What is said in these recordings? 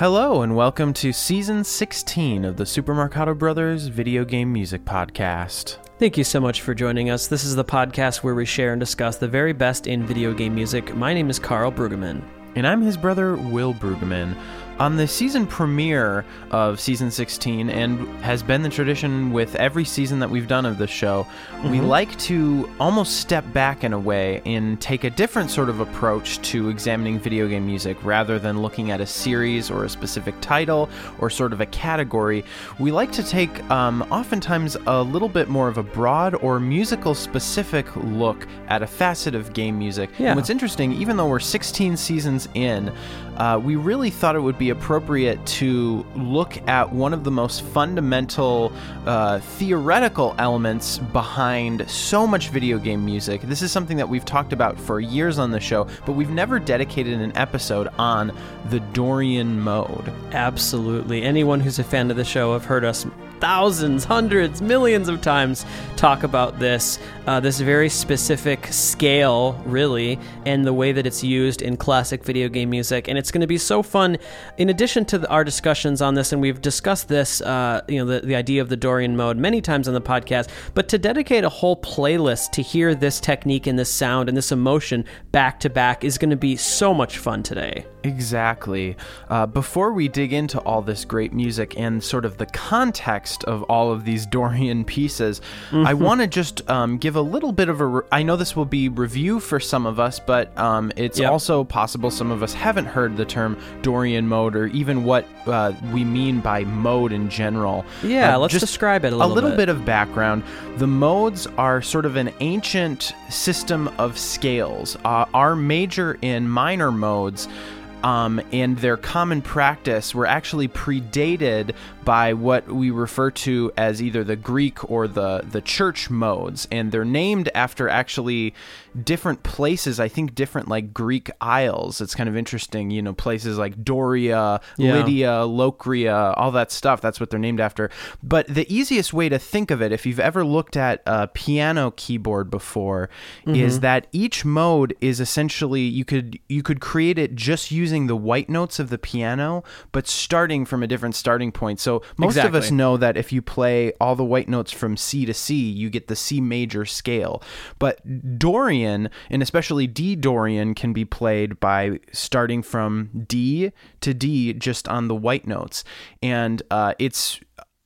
Hello, and welcome to season 16 of the Super Marcato Brothers Video Game Music Podcast. Thank you so much for joining us. This is the podcast where we share and discuss the very best in video game music. My name is Carl Brueggemann. And I'm his brother, Will Brueggemann. On the season premiere of season 16, and has been the tradition with every season that we've done of the show, we like to almost step back in a way and take a different sort of approach to examining video game music rather than looking at a series or a specific title or sort of a category. We like to take um, oftentimes a little bit more of a broad or musical specific look at a facet of game music. Yeah. And what's interesting, even though we're 16 seasons in, uh, we really thought it would be appropriate to look at one of the most fundamental uh, theoretical elements behind so much video game music. This is something that we've talked about for years on the show, but we've never dedicated an episode on the Dorian mode. Absolutely. Anyone who's a fan of the show have heard us thousands, hundreds, millions of times talk about this, uh, this very specific scale, really, and the way that it's used in classic video game music. And it's going to be so fun. In addition to the, our discussions on this, and we've discussed this, uh, you know, the, the idea of the Dorian mode many times on the podcast, but to dedicate a whole playlist to hear this technique and this sound and this emotion back to back is going to be so much fun today. Exactly. Uh, before we dig into all this great music and sort of the context of all of these Dorian pieces, I want to just um, give a little bit of a. Re- I know this will be review for some of us, but um, it's Yep. also possible some of us haven't heard the term Dorian mode or even what uh, we mean by mode in general. Yeah, Uh, let's just describe it a little, bit. a little bit. of background. The modes are sort of an ancient system of scales. Uh, our major and minor modes. Um, and their common practice were actually predated by what we refer to as either the Greek or the the church modes, and they're named after actually different places. I think different like Greek isles. It's kind of interesting, you know, places like Doria, Yeah. Lydia, Locria, all that stuff. That's what they're named after. But the easiest way to think of it, if you've ever looked at a piano keyboard before, is mm-hmm. that each mode is essentially you could you could create it just using the white notes of the piano, but starting from a different starting point. So most of us know that if you play all the white notes from C to C, you get the C major scale. But Dorian, and especially D Dorian, can be played by starting from D to D just on the white notes. And uh, it's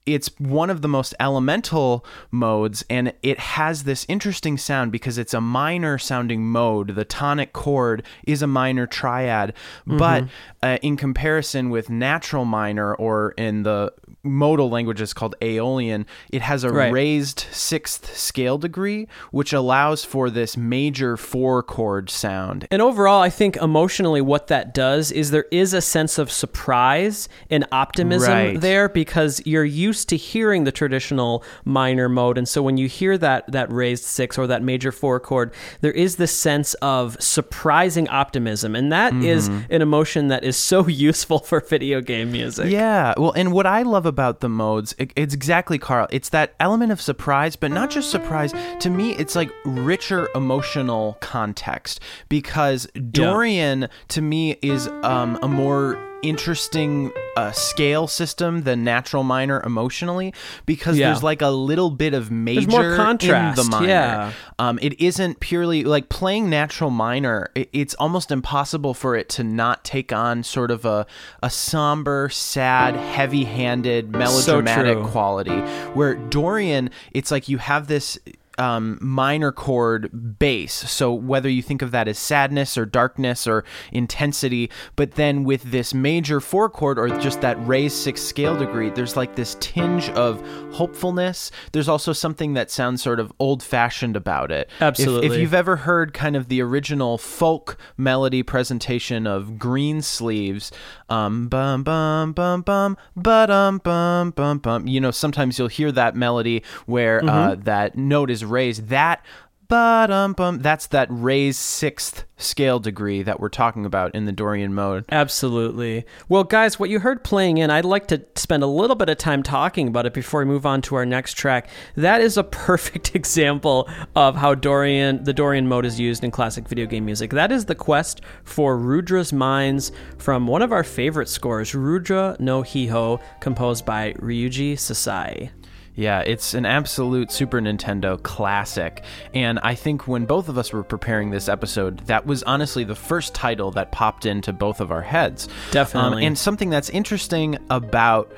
it's one of the most elemental modes and it has this interesting sound because it's a minor sounding mode the tonic chord is a minor triad but uh, in comparison with natural minor or in the modal languages called aeolian it has a Right. raised sixth scale degree which allows for this major four chord sound And overall, I think emotionally, what that does is there is a sense of surprise and optimism Right. there because you're used to hearing the traditional minor mode, and so when you hear that that raised six or that major four chord, there is this sense of surprising optimism, and that is mm-hmm. an emotion that is so useful for video game music. Yeah, well, and what I love about the modes, it, it's exactly Carl. It's that element of surprise, but not just surprise. To me, it's like richer emotional context because Dorian, to me, is um, a more interesting uh, scale system than natural minor emotionally because Yeah. there's like a little bit of major more contrast, in the minor. yeah. Um, it isn't purely like playing natural minor. It, it's almost impossible for it to not take on sort of a a somber, sad, heavy-handed, melodramatic true. quality. Where Dorian, it's like you have this um, minor chord bass. So whether you think of that as sadness or darkness or intensity, but then with this major four chord or just that raised six scale degree, there's like this tinge of hopefulness. There's also something that sounds sort of old fashioned about it. If- If, you've ever heard kind of the original folk melody presentation of Green Sleeves, um, bum bum bum bum ba dum bum bum bum. You know, sometimes you'll hear that melody where uh, that note is raised. That ba-dum bum. That's that raised sixth scale degree that we're talking about in the Dorian mode. Absolutely. Well, guys, what you heard playing in, I'd like to spend a little bit of time talking about it before we move on to our next track. That is a perfect example of how Dorian, the Dorian mode is used in classic video game music. That is the quest for Rudra's Mines from one of our favorite scores, Rudra no Hiho, composed by Ryuji Sasai. Yeah, it's an absolute Super Nintendo classic. And I think when both of us were preparing this episode, that was honestly the first title that popped into both of our heads. Definitely. Um, and something that's interesting about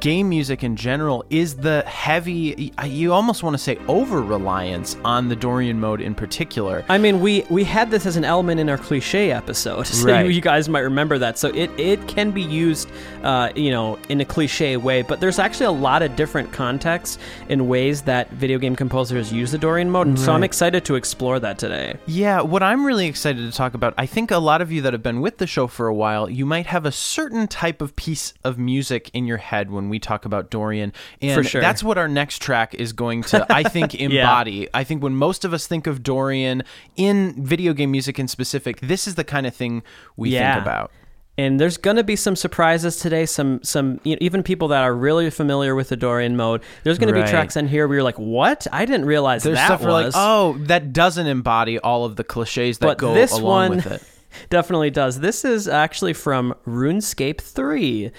game music in general is the heavy you almost want to say over reliance on the Dorian mode in particular. I mean, we we had this as an element in our cliche episode, so Right. you guys might remember that. So it it can be used, uh, you know, in a cliche way, but there's actually a lot of different contexts and ways that video game composers use the Dorian mode, and so I'm excited to explore that today. Yeah, what I'm really excited to talk about, I think a lot of you that have been with the show for a while, you might have a certain type of piece of music in your head when we talk about Dorian. And For sure. that's what our next track is going to, I think, embody. I think when most of us think of Dorian in video game music in specific, this is the kind of thing we Yeah. think about. And there's going to be some surprises today. Some, some, you know, even people that are really familiar with the Dorian mode. There's going to be tracks in here where you're like, "What? I didn't realize There's that stuff where like, oh, that doesn't embody all of the cliches that but go this along one with it. Definitely does. This is actually from RuneScape 3. Uh,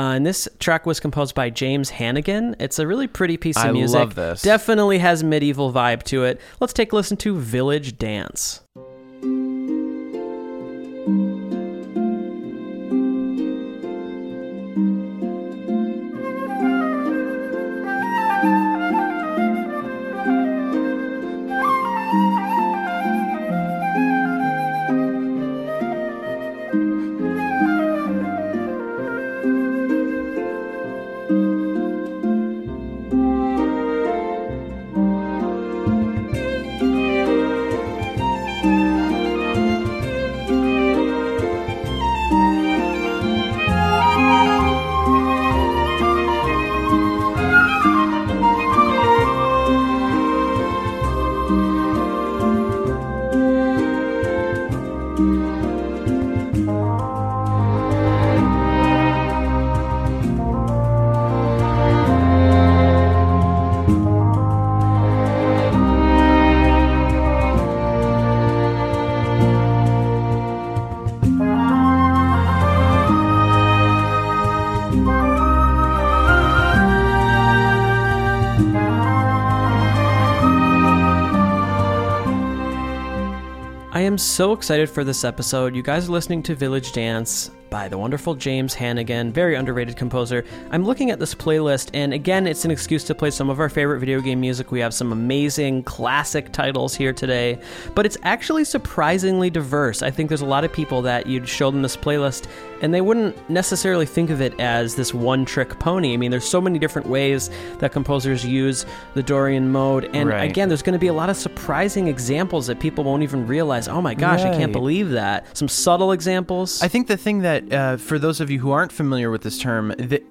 and this track was composed by James Hannigan. It's a really pretty piece of I music. I love this. Definitely has medieval vibe to it. Let's take a listen to Village Dance. So excited for this episode. You guys are listening to Village Dance by the wonderful James Hannigan, very underrated composer. I'm looking at this playlist, and again, it's an excuse to play some of our favorite video game music. We have some amazing classic titles here today, but it's actually surprisingly diverse. I think there's a lot of people that you'd show them this playlist, and they wouldn't necessarily think of it as this one trick pony. I mean, there's so many different ways that composers use the Dorian mode, and Right. again, there's going to be a lot of surprising examples that people won't even realize. Oh my gosh, I can't believe that. Some subtle examples. I think the thing that, uh, for those of you who aren't familiar with this term, that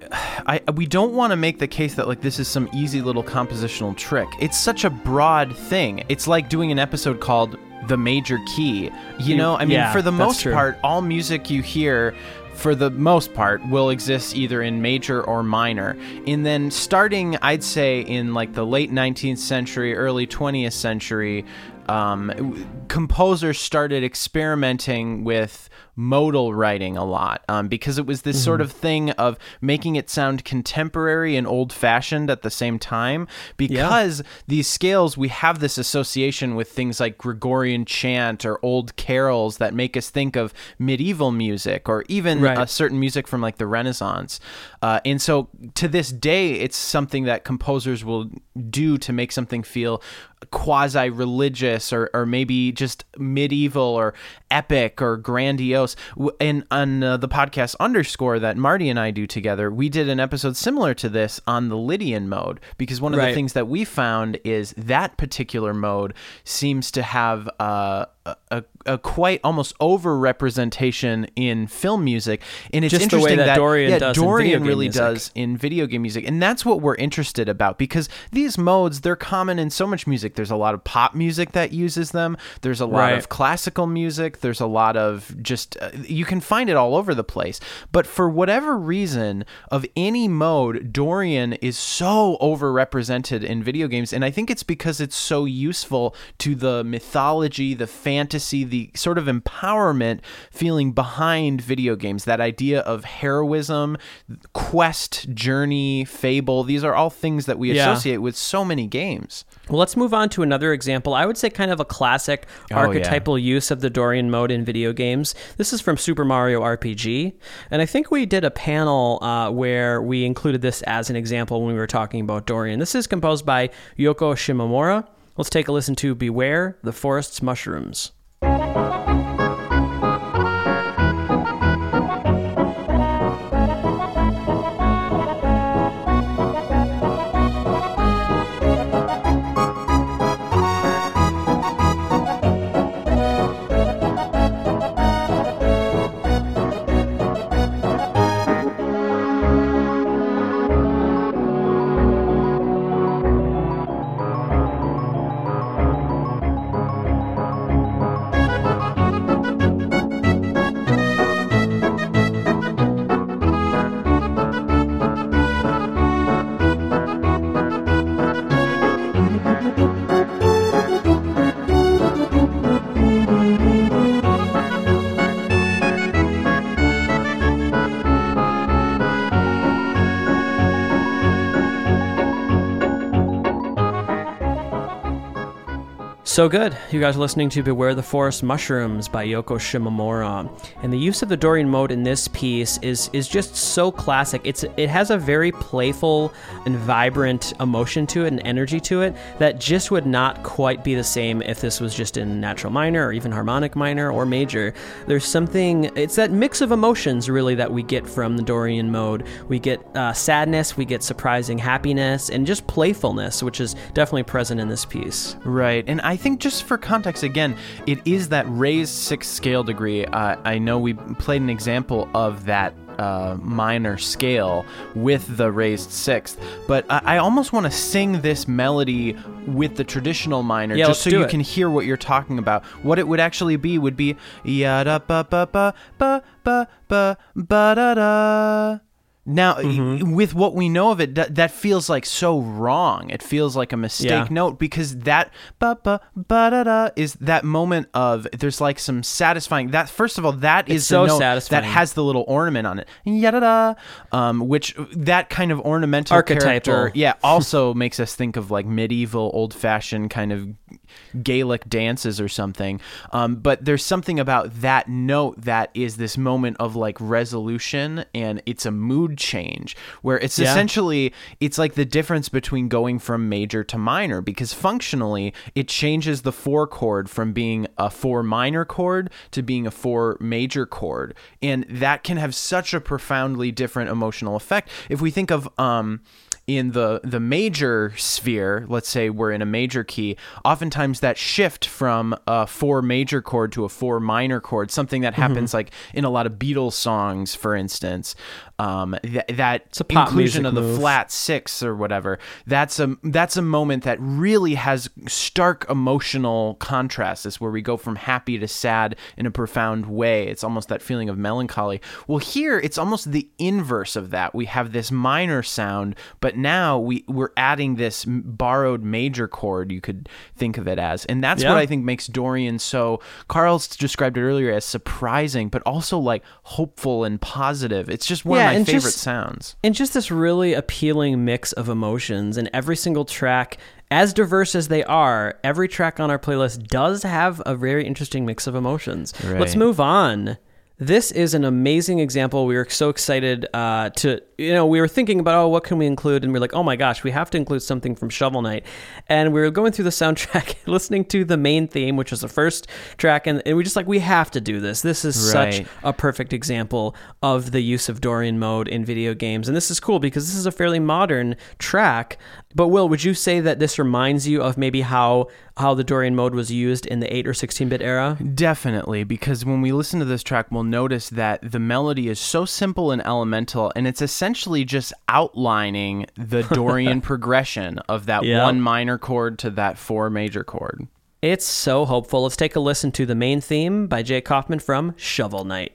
I, we don't want to make the case that like this is some easy little compositional trick. It's such a broad thing. It's like doing an episode called "The Major Key." You know, I mean, yeah, for the most true. part, all music you hear. For the most part, will exist either in major or minor. And then starting, I'd say, in like the late 19th century, early 20th century, um, composers started experimenting with modal writing a lot um, because it was this sort Mm-hmm. of thing of making it sound contemporary and old fashioned at the same time. Because these scales, we have this association with things like Gregorian chant or old carols that make us think of medieval music or even Right. a certain music from like the Renaissance. Uh, and so to this day, it's something that composers will do to make something feel quasi religious or, or maybe just medieval or epic or grandiose. W- And on uh, the podcast underscore that Marty and I do together, we did an episode similar to this on the Lydian mode because one of Right. the things that we found is that particular mode seems to have uh, a, a, quite almost over representation in film music, and it's Just interesting that Dorian yeah, does Dorian really music. does in video game music, and that's what we're interested about because these modes they're common in so much music. There's a lot of pop music that uses them. There's a lot Right. of classical music. There's a lot of just uh, you can find it all over the place. But for whatever reason, of any mode, Dorian is so overrepresented in video games, and I think it's because it's so useful to the mythology, the fantasy, the sort of empowerment feeling behind video games. That idea of heroism, quest, journey, fable. These are all things that we Yeah. associate with so many games. Well, let's move on to another example. I would say kind of a classic Oh, yeah. archetypal use of the Dorian mode in video games. This is from Super Mario RPG, and I think we did a panel uh, where we included this as an example when we were talking about Dorian. This is composed by Yoko Shimomura. Let's take a listen to "Beware the Forest's Mushrooms." So good. You guys are listening to Beware the Forest Mushrooms by Yoko Shimomura. And the use of the Dorian mode in this piece is is just so classic. It's it has a very playful and vibrant emotion to it and energy to it that just would not quite be the same if this was just in natural minor or even harmonic minor or major. There's something it's that mix of emotions really that we get from the Dorian mode. We get uh, sadness, we get surprising happiness, and just playfulness, which is definitely present in this piece. Right. And I think just for context, again, it is that raised sixth scale degree. Uh, I know we played an example of that. Uh, minor scale with the raised sixth, but I, I almost want to sing this melody with the traditional minor, Yeah, just so you it. can hear what you're talking about. What it would actually be would be ya da ba ba ba ba ba ba ba da da. Now, Mm-hmm. with what we know of it, that, that feels like so wrong. It feels like a mistake Yeah. note because that ba ba ba da da is that moment of there's like some satisfying. That first of all, that is It's so the note satisfying. that has the little ornament on it, yada da, um, which that kind of ornamental Archetypal. character, yeah, also makes us think of like medieval, old fashioned kind of Gaelic dances or something. Um, but there's something about that note that is this moment of like resolution and it's a mood change where it's Yeah. essentially it's like the difference between going from major to minor because functionally it changes the four chord from being a four minor chord to being a four major chord and that can have such a profoundly different emotional effect if we think of um in the the major sphere let's say we're in a major key oftentimes that shift from a four major chord to a four minor chord something that mm-hmm. happens like in a lot of beatles songs for instance um, th- that inclusion of the move. flat six or whatever that's a that's a moment that really has stark emotional contrast. Is where we go from happy to sad in a profound way. It's almost that feeling of melancholy. Well here it's almost the inverse of that. We have this minor sound but now we we're adding this borrowed major chord you could think of it as. And that's Yeah. what i think makes dorian so carl's described it earlier as surprising but also like hopeful and positive. It's just one Yeah, of my and favorite just- sounds And just this really appealing mix of emotions, and every single track, as diverse as they are, every track on our playlist does have a very interesting mix of emotions. Let's move on. This is an amazing example. We were so excited uh, to, you know, we were thinking about, oh, what can we include? And we are like, oh my gosh, we have to include something from Shovel Knight. And we were going through the soundtrack, listening to the main theme, which was the first track, and, and we just like, we have to do this. This is such a perfect example of the use of Dorian mode in video games. And this is cool because this is a fairly modern track But Will, would you say that this reminds you of maybe how how the Dorian mode was used in the 8 or 16-bit era? Definitely, because when we listen to this track, we'll notice that the melody is so simple and elemental, and it's essentially just outlining the Dorian progression of that one minor chord to that four major chord. It's so hopeful. Let's take a listen to the main theme by Jake Kaufman from Shovel Knight.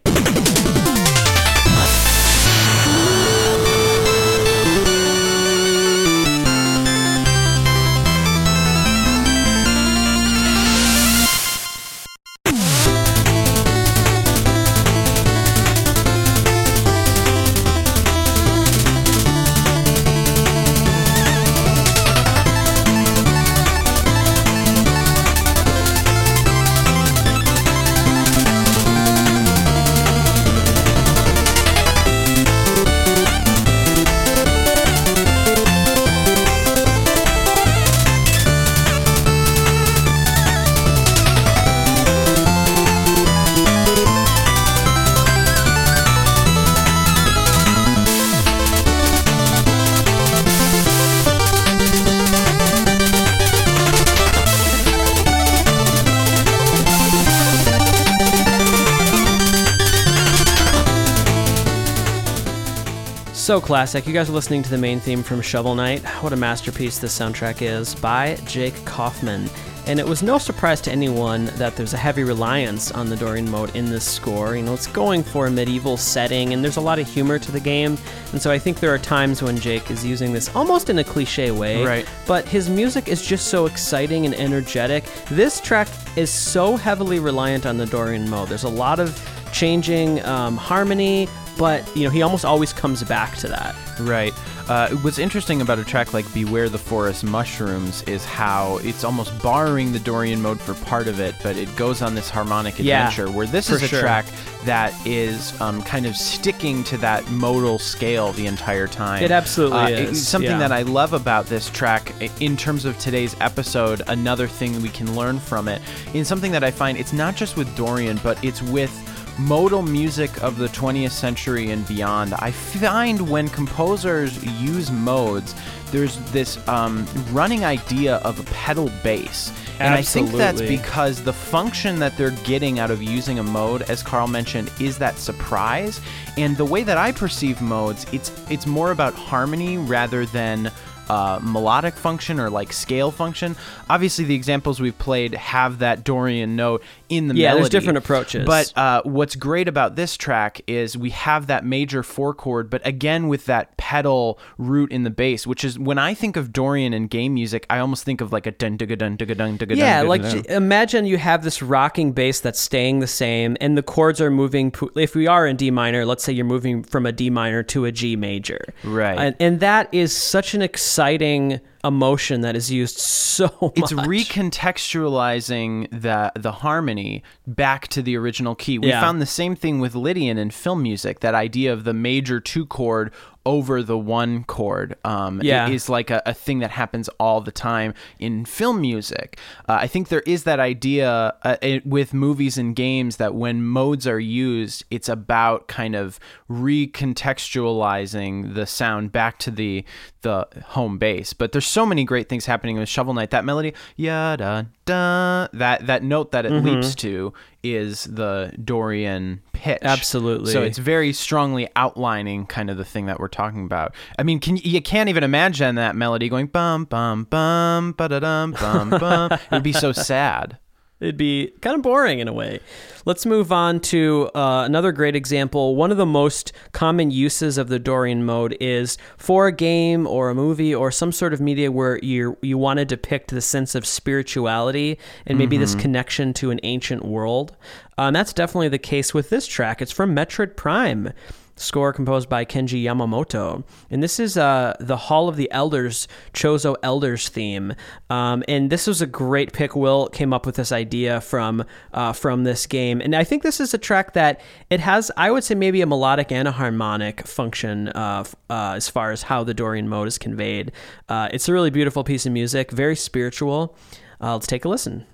So classic. You guys are listening to the main theme from Shovel Knight. What a masterpiece this soundtrack is by Jake Kaufman. And it was no surprise to anyone that there's a heavy reliance on the Dorian mode in this score. You know, it's going for a medieval setting, and there's a lot of humor to the game. And so I think there are times when Jake is using this almost in a cliche way. Right. But his music is just so exciting and energetic. This track is so heavily reliant on the Dorian mode. There's a lot of changing um, harmony, but you know he almost always comes back to that. Right. Uh, what's interesting about a track like Beware the Forest Mushrooms is how it's almost borrowing the Dorian mode for part of it, but it goes on this harmonic adventure. Yeah, where this is a sure. track that is um, kind of sticking to that modal scale the entire time. It absolutely Uh, is, something yeah. that I love about this track in terms of today's episode, another thing we can learn from it, in something that I find it's not just with Dorian, but it's with modal music of the 20th century and beyond. I find when composers use modes, there's this um, running idea of a pedal bass. And I think that's because the function that they're getting out of using a mode, as Carl mentioned, is that surprise. And the way that I perceive modes, it's it's more about harmony rather than uh, melodic function or like scale function. Obviously, the examples we've played have that Dorian note in the Yeah, there's different approaches. But uh, what's great about this track is we have that major four chord, but again with that pedal root in the bass, which is when I think of Dorian in game music, I almost think of like a dun dun dun dun dun dun Yeah, like imagine you have this rocking bass that's staying the same, and the chords are moving. If we are in D minor, let's say you're moving from a D minor to a G major, Right. And, and that is such an exciting exciting emotion that is used so much. it's recontextualizing the the harmony back to the original key. We Yeah. found the same thing with Lydian in film music. That idea of the major two chord over the one chord um, Yeah. is like a, a thing that happens all the time in film music. Uh, I think there is that idea uh, it, with movies and games that when modes are used, it's about kind of recontextualizing the sound back to the the home base. But there's so many great things happening with Shovel Knight. That melody, yada da, that that note that it Mm-hmm. leaps to is the Dorian pitch. Absolutely. So it's very strongly outlining kind of the thing that we're talking about. I mean, can you can't even imagine that melody going bum bum bum ba da dum bum bum. It would be so sad. It'd be kind of boring in a way. Let's move on to uh, another great example. One of the most common uses of the Dorian mode is for a game or a movie or some sort of media where you you want to depict the sense of spirituality and maybe this connection to an ancient world. Um, that's definitely the case with this track. It's from Metroid Prime score composed by Kenji Yamamoto. And this is uh, the Hall of the Elders, Chozo Elders theme. Um, and this was a great pick. Will came up with this idea from uh, from this game. And I think this is a track that it has, I would say, maybe a melodic and a harmonic function uh, uh, as far as how the Dorian mode is conveyed. Uh, it's a really beautiful piece of music, very spiritual. Uh, let's take a listen.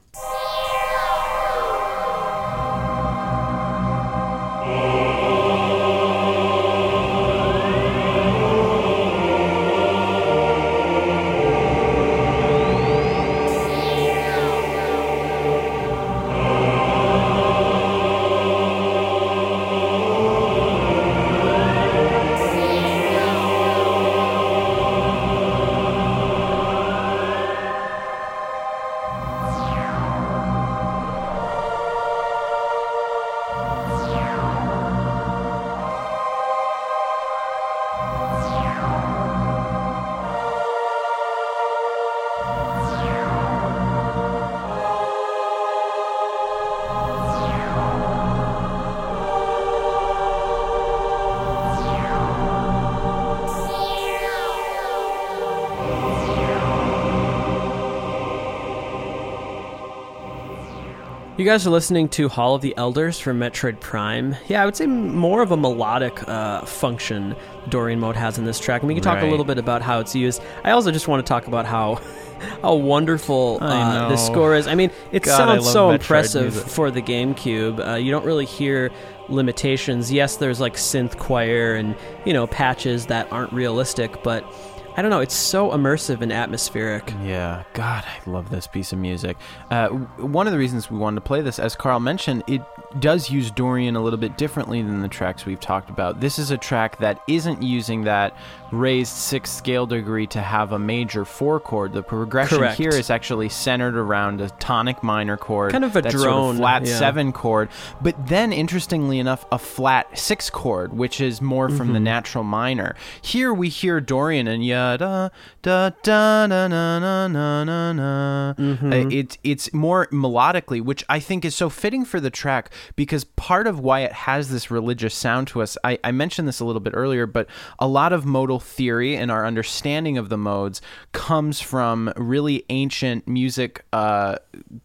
You guys are listening to Hall of the Elders from Metroid Prime. Yeah, I would say more of a melodic uh, function Dorian mode has in this track. And we can talk a little bit about how it's used. I also just want to talk about how how wonderful uh, the score is. I mean, it God, sounds so Metroid impressive music. for the GameCube. Uh, you don't really hear limitations. Yes, there's like synth choir and you know patches that aren't realistic, but I don't know. It's so immersive and atmospheric. Yeah, God, I love this piece of music. Uh, one of the reasons we wanted to play this, as Carl mentioned, it does use Dorian a little bit differently than the tracks we've talked about. This is a track that isn't using that raised sixth scale degree to have a major four chord. The progression Correct. here is actually centered around a tonic minor chord, Kind of a drone, sort of flat yeah. seven chord, but then interestingly enough, a flat six chord, which is more from Mm-hmm. the natural minor. Here we hear Dorian and ya da da da na na na na na na. Mm-hmm. Uh, It's it's more melodically, which I think is so fitting for the track because part of why it has this religious sound to us. I, I mentioned this a little bit earlier, but a lot of modal theory and our understanding of the modes comes from really ancient music uh,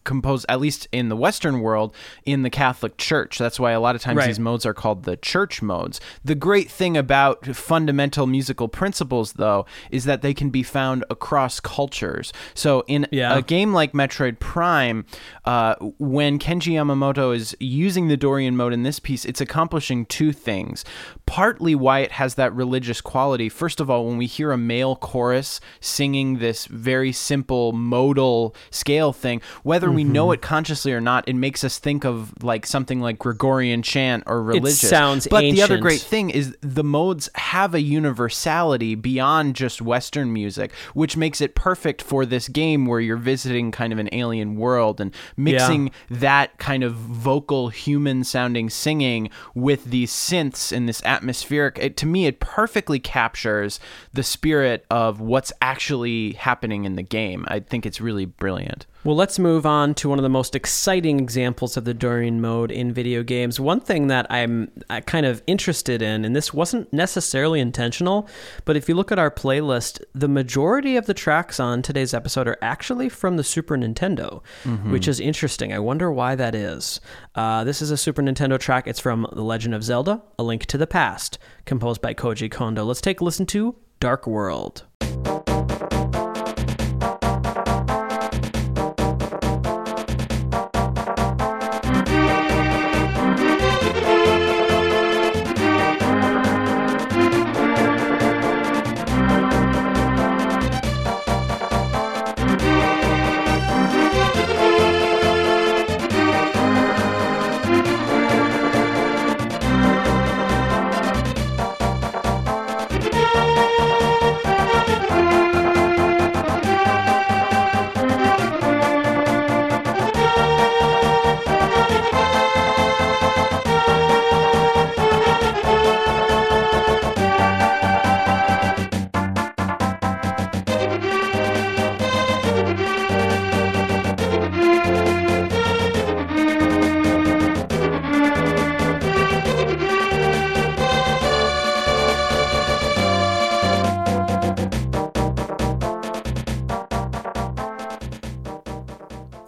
composed, at least in the Western world, in the Catholic Church. That's why a lot of times Right. these modes are called the church modes. The great thing about fundamental musical principles, though, is that they can be found across cultures. So in Yeah. a game like Metroid Prime, uh, when Kenji Yamamoto is using the Dorian mode in this piece, it's accomplishing two things. Partly why it has that religious quality. First of all, when we hear a male chorus singing this very simple modal scale thing, whether we know mm-hmm. it consciously or not, it makes us think of like something like Gregorian chant or religious. It sounds but the other great thing is the modes have a universality beyond just Western music, which makes it perfect for this game where you're visiting kind of an alien world and mixing that kind of vocal, human sounding singing with these synths and this atmospheric. It, to me, it perfectly captures the spirit of what's actually happening in the game. I think it's really brilliant. Well, let's move on to one of the most exciting examples of the Dorian mode in video games. One thing that I'm uh, kind of interested in, and this wasn't necessarily intentional, but if you look at our playlist, the majority of the tracks on today's episode are actually from the Super Nintendo, which is interesting. I wonder why that is. Uh, this is a Super Nintendo track. It's from The Legend of Zelda: A Link to the Past, composed by Koji Kondo. Let's take a listen to Dark World.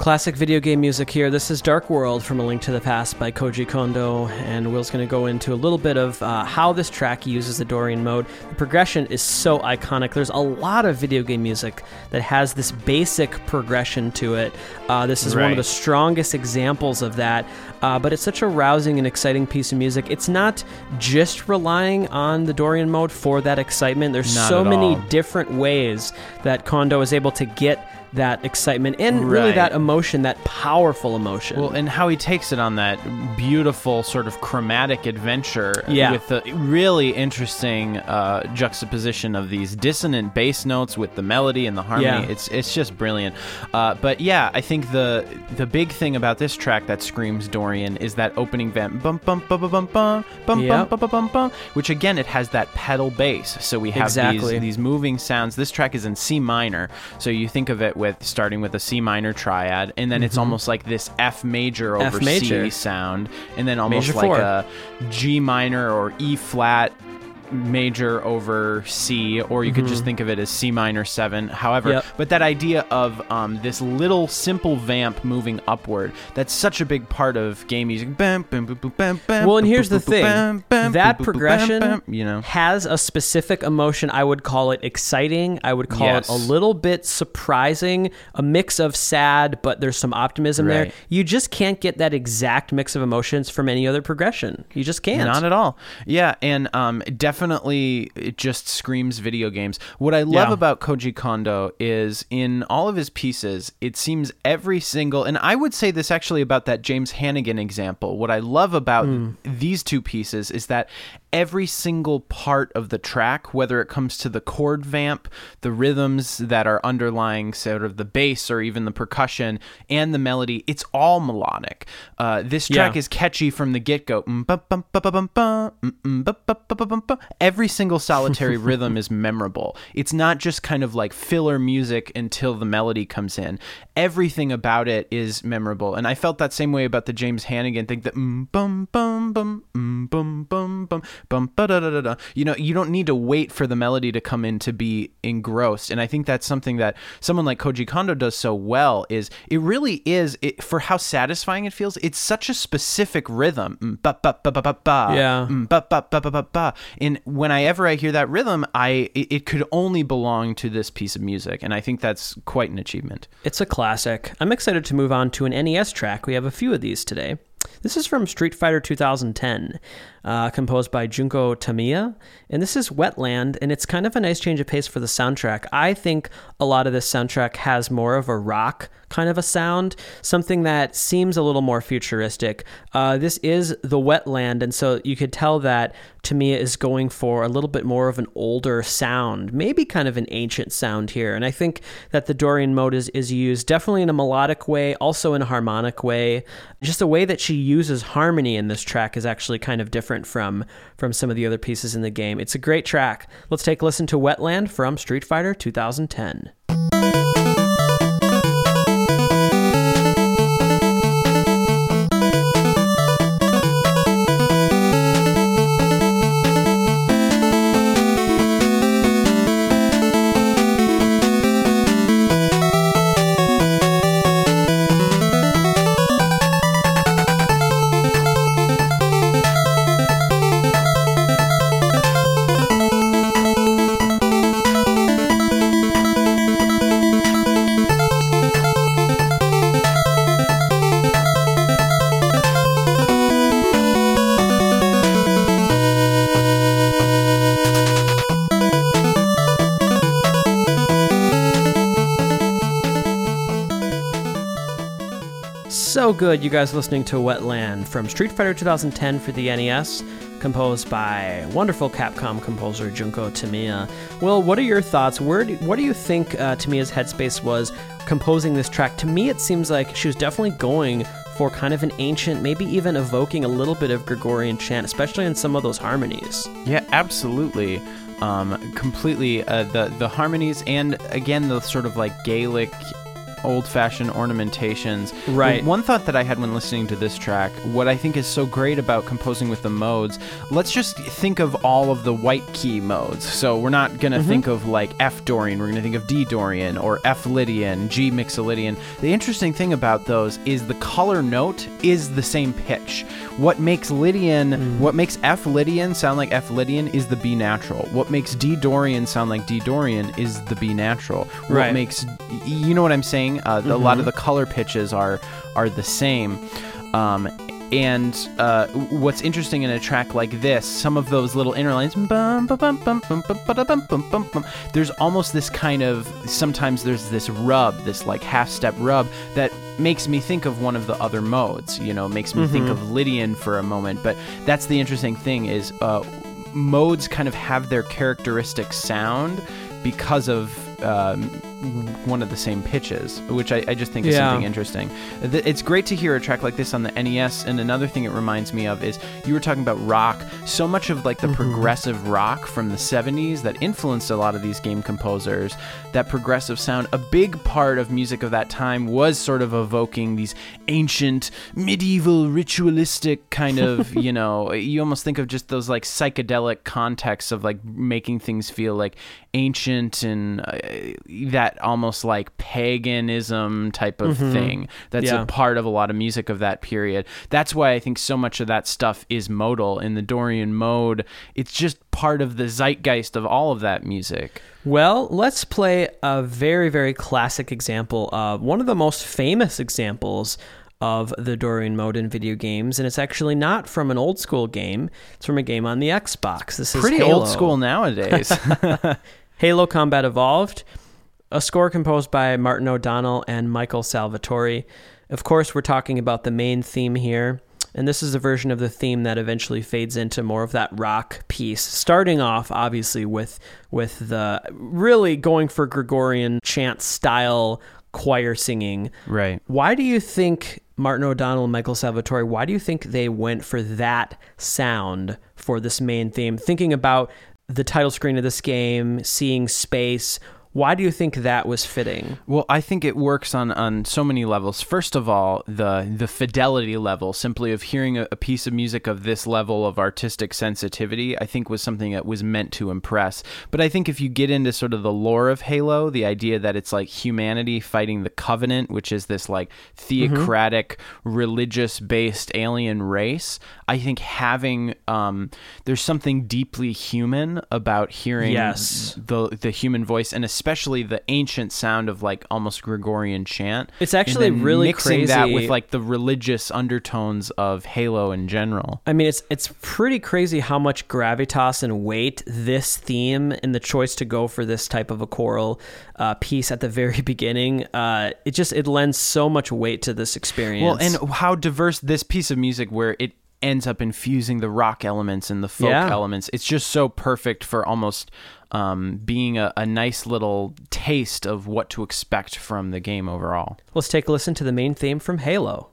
Classic video game music here. This is Dark World from A Link to the Past by Koji Kondo, and Will's going to go into a little bit of uh, how this track uses the Dorian mode. The progression is so iconic. There's a lot of video game music that has this basic progression to it. Uh, this is one of the strongest examples of that, uh, but it's such a rousing and exciting piece of music. It's not just relying on the Dorian mode for that excitement. There's Not so many different ways that Kondo is able to get that excitement and really Right. that emotion, that powerful emotion. Well, and how he takes it on that beautiful sort of chromatic adventure Yeah. with the really interesting uh, juxtaposition of these dissonant bass notes with the melody and the harmony. Yeah. It's it's just brilliant. Uh, but yeah, I think the the big thing about this track that screams Dorian is that opening vamp bum bum bum bum bum bum bum Yep. bum bum bum bum, which again it has that pedal bass. So we have Exactly. these these moving sounds. This track is in C minor, so you think of it with starting with a C minor triad, and then it's almost like this F major over Mm-hmm. F major. C sound, and then almost Major like four. a G minor or E flat major over C, or you could just think of it as C minor seven. However, Yep. but that idea of um, this little simple vamp moving upward, that's such a big part of game music. Bam, bam, boom, boom, bam, bam, Well, and here's the thing. bam, bam, that progression bam, bam, you know. has a specific emotion. I would call it exciting. I would call Yes. it a little bit surprising, a mix of sad, but there's some optimism there. Right. You just can't get that exact mix of emotions from any other progression. You just can't. Not at all. Yeah, and um, definitely it just screams video games. What I love Yeah. about Koji Kondo is in all of his pieces, it seems every single, and I would say this actually about that James Hannigan example. What I love about hmm. these two pieces is that every single part of the track, whether it comes to the chord vamp, the rhythms that are underlying sort of the bass or even the percussion, and the melody, it's all melodic. Uh, this track Yeah. is catchy from the get go. Every single solitary rhythm is memorable. It's not just kind of like filler music until the melody comes in. Everything about it is memorable. And I felt that same way about the James Hannigan thing that mm, bum bum bum mm, bum bum bum bum da da da da. You know, you don't need to wait for the melody to come in to be engrossed. And I think that's something that someone like Koji Kondo does so well is it really is it, for how satisfying it feels. It's such a specific rhythm. Mm, ba ba ba ba ba ba. Yeah. Mm, ba ba ba ba ba ba. And whenever I hear that rhythm, I it, it could only belong to this piece of music, and I think that's quite an achievement. It's a classic. I'm excited to move on to an NES track. We have a few of these today. This is from Street Fighter 2010, uh, composed by Junko Tamiya. And this is Wetland, and it's kind of a nice change of pace for the soundtrack. I think a lot of this soundtrack has more of a rock kind of a sound, something that seems a little more futuristic. Uh, this is the Wetland, and so you could tell that Tamiya is going for a little bit more of an older sound, maybe kind of an ancient sound here. And I think that the Dorian mode is, is used definitely in a melodic way, also in a harmonic way. Just the way that she uses harmony in this track is actually kind of different from, from some of the other pieces in the game. It's a great track. Let's take a listen to Wetland from Street Fighter 2010. Good, you guys listening to Wetland from Street Fighter 2010 for the NES, composed by wonderful Capcom composer Junko Tamiya. Will, what are your thoughts? Where do, what do you think uh, Tamiya's headspace was composing this track? To me, it seems like she was definitely going for kind of an ancient, maybe even evoking a little bit of Gregorian chant, especially in some of those harmonies. Yeah, absolutely. Um, completely. Uh, the the harmonies and again the sort of like Gaelic, old-fashioned ornamentations. Right. One thought that I had when listening to this track, what I think is so great about composing with the modes. Let's just think of all of the white key modes. So we're not gonna mm-hmm. think of like F Dorian. We're gonna think of D Dorian or F Lydian, G Mixolydian. The interesting thing about those is the color note is the same pitch. What makes Lydian, mm. what makes F Lydian sound like F Lydian is the B natural. What makes D Dorian sound like D Dorian is the B natural. What Right. makes you know what I'm saying? Uh, the- A lot of the color pitches are are the same. Um, and uh, what's interesting in a track like this, some of those little inner lines, there's almost this kind of, sometimes there's this rub, this like half step rub that makes me think of one of the other modes, you know, makes me think of Lydian for a moment. But that's the interesting thing is uh, modes kind of have their characteristic sound because of um, one of the same pitches, which I, I just think is Yeah. something interesting. It's great to hear a track like this on the NES. And another thing it reminds me of is you were talking about rock. So much of like the mm-hmm. progressive rock from the 70s that influenced a lot of these game composers, that progressive sound, a big part of music of that time was sort of evoking these ancient, medieval, ritualistic kind of, you know, you almost think of just those like psychedelic contexts of like making things feel like ancient and uh, that almost like paganism type of thing. That's Yeah. a part of a lot of music of that period. That's why I think so much of that stuff is modal in the Dorian mode. It's just part of the zeitgeist of all of that music. Well, let's play a very, very classic example of one of the most famous examples of the Dorian mode in video games, and it's actually not from an old school game. It's from a game on the Xbox. This is Pretty Halo. old school nowadays. Halo Combat Evolved, a score composed by Martin O'Donnell and Michael Salvatore. Of course, we're talking about the main theme here, and this is a version of the theme that eventually fades into more of that rock piece, starting off obviously with with the really going for Gregorian chant style choir singing. right. Why do you think Martin O'Donnell and Michael Salvatore, why do you think they went for that sound for this main theme? Thinking about the title screen of this game, seeing space, why do you think that was fitting? Well, I think it works on, on so many levels. First of all, the the fidelity level, simply of hearing a, a piece of music of this level of artistic sensitivity, I think was something that was meant to impress. But I think if you get into sort of the lore of Halo, the idea that it's like humanity fighting the Covenant, which is this like theocratic, religious based alien race, I think having um, there's something deeply human about hearing Yes. the the human voice and especially the ancient sound of like almost Gregorian chant. It's actually really mixing that with like the religious undertones of Halo in general. I mean, it's it's pretty crazy how much gravitas and weight this theme and the choice to go for this type of a choral uh, piece at the very beginning. Uh, it just it lends so much weight to this experience. Well, and how diverse this piece of music where it ends up infusing the rock elements and the folk Yeah. elements. It's just so perfect for almost um, being a, a nice little taste of what to expect from the game overall. let's take a listen to the main theme from Halo.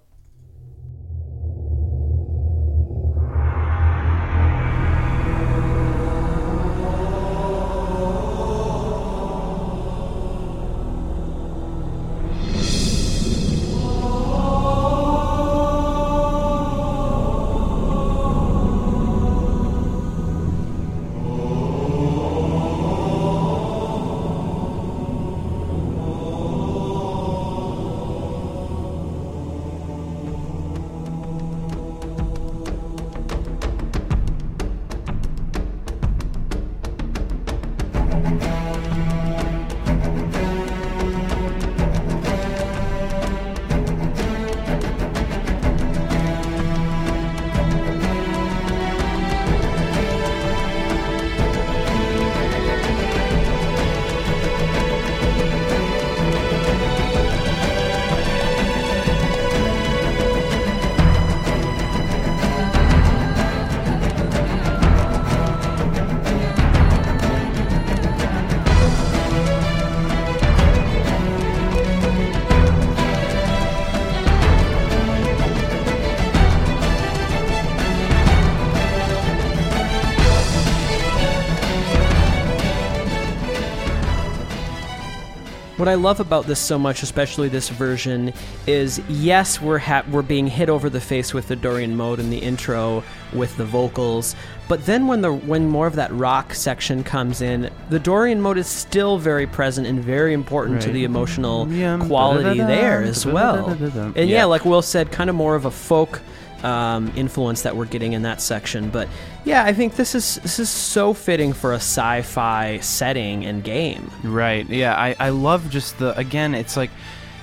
I love about this so much, especially this version, is yes, we're ha- we're being hit over the face with the Dorian mode in the intro with the vocals, but then when the when more of that rock section comes in, the Dorian mode is still very present and very important to the emotional quality there as well. And yeah, Yeah. like Will said, kind of more of a folk um, influence that we're getting in that section. But yeah, I think this is this is so fitting for a sci-fi setting and game. Right. Yeah. I, I love just the again. It's like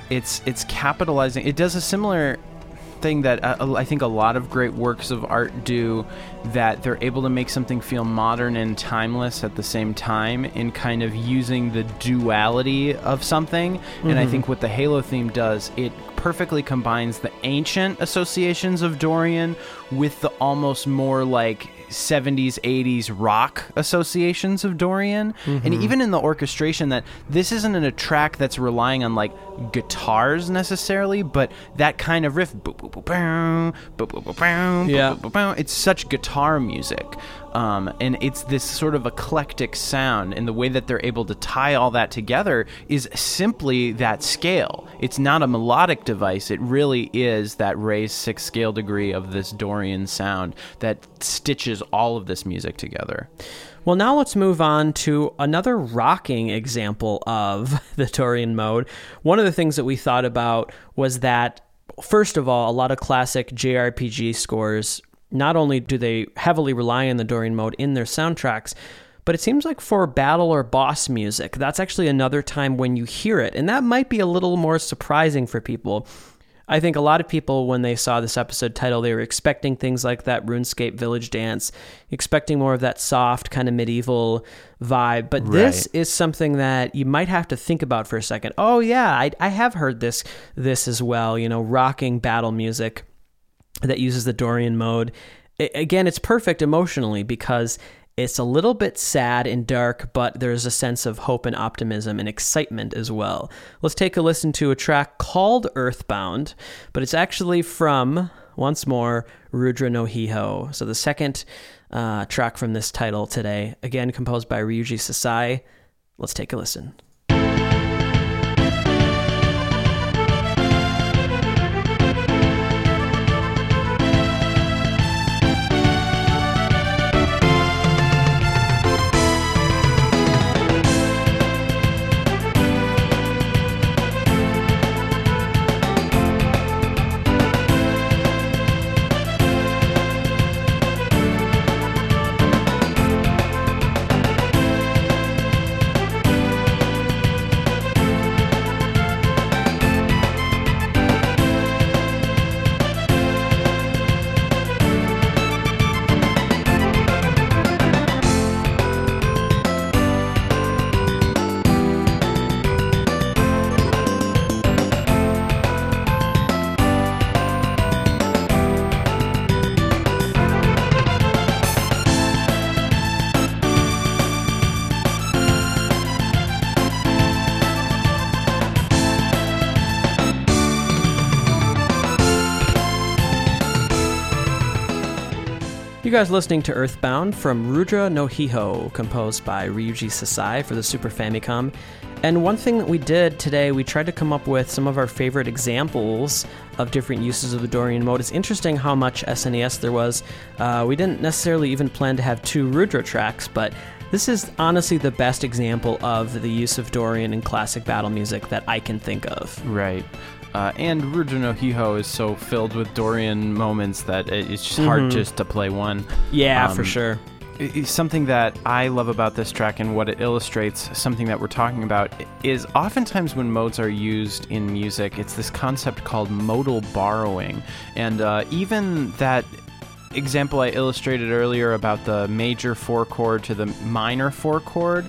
it's it's capitalizing. It does a similar thing that uh, I think a lot of great works of art do. That they're able to make something feel modern and timeless at the same time, in kind of using the duality of something. And I think what the Halo theme does, it perfectly combines the ancient associations of Dorian with the almost more like 70s 80s rock associations of Dorian and mm-hmm. even in the orchestration that this isn't in a track that's relying on like guitars necessarily but that kind of riff Yeah. boop, boop, boom. it's such guitar music um, and it's this sort of eclectic sound and the way that they're able to tie all that together is simply that scale. It's not a melodic device. It really is that raised six scale degree of this dorian sound that stitches all of this music together. Well, now let's move on to another rocking example of the Dorian mode. One of the things that we thought about was that, first of all, a lot of classic JRPG scores, not only do they heavily rely on the Dorian mode in their soundtracks, but it seems like for battle or boss music, that's actually another time when you hear it. And that might be a little more surprising for people. I think a lot of people, when they saw this episode title, they were expecting things like that RuneScape Village Dance, expecting more of that soft, kind of medieval vibe. But this is something that you might have to think about for a second. Oh yeah, I, I have heard this this as well. You know, rocking battle music that uses the Dorian mode. I- again, it's perfect emotionally because it's a little bit sad and dark, but there's a sense of hope and optimism and excitement as well. Let's take a listen to a track called Earthbound, but it's actually from, once more, Rudra no Hiho. So the second uh, track from this title today, again composed by Ryuji Sasai. Let's take a listen. You guys listening to Earthbound from Rudra no Hiho, composed by Ryuji Sasai for the Super Famicom. And one thing that we did today, we tried to come up with some of our favorite examples of different uses of the Dorian mode. It's interesting how much SNES there was. Uh, we didn't necessarily even plan to have two Rudra tracks, but this is honestly the best example of the use of Dorian in classic battle music that I can think of. Right. Uh, and Rudra no Hiho is so filled with Dorian moments that it's just hard just to play one. Yeah, for Um, sure. I- I- Something that I love about this track and what it illustrates, something that we're talking about, is oftentimes when modes are used in music, it's this concept called modal borrowing. And uh, even that example I illustrated earlier about the major four chord to the minor four chord.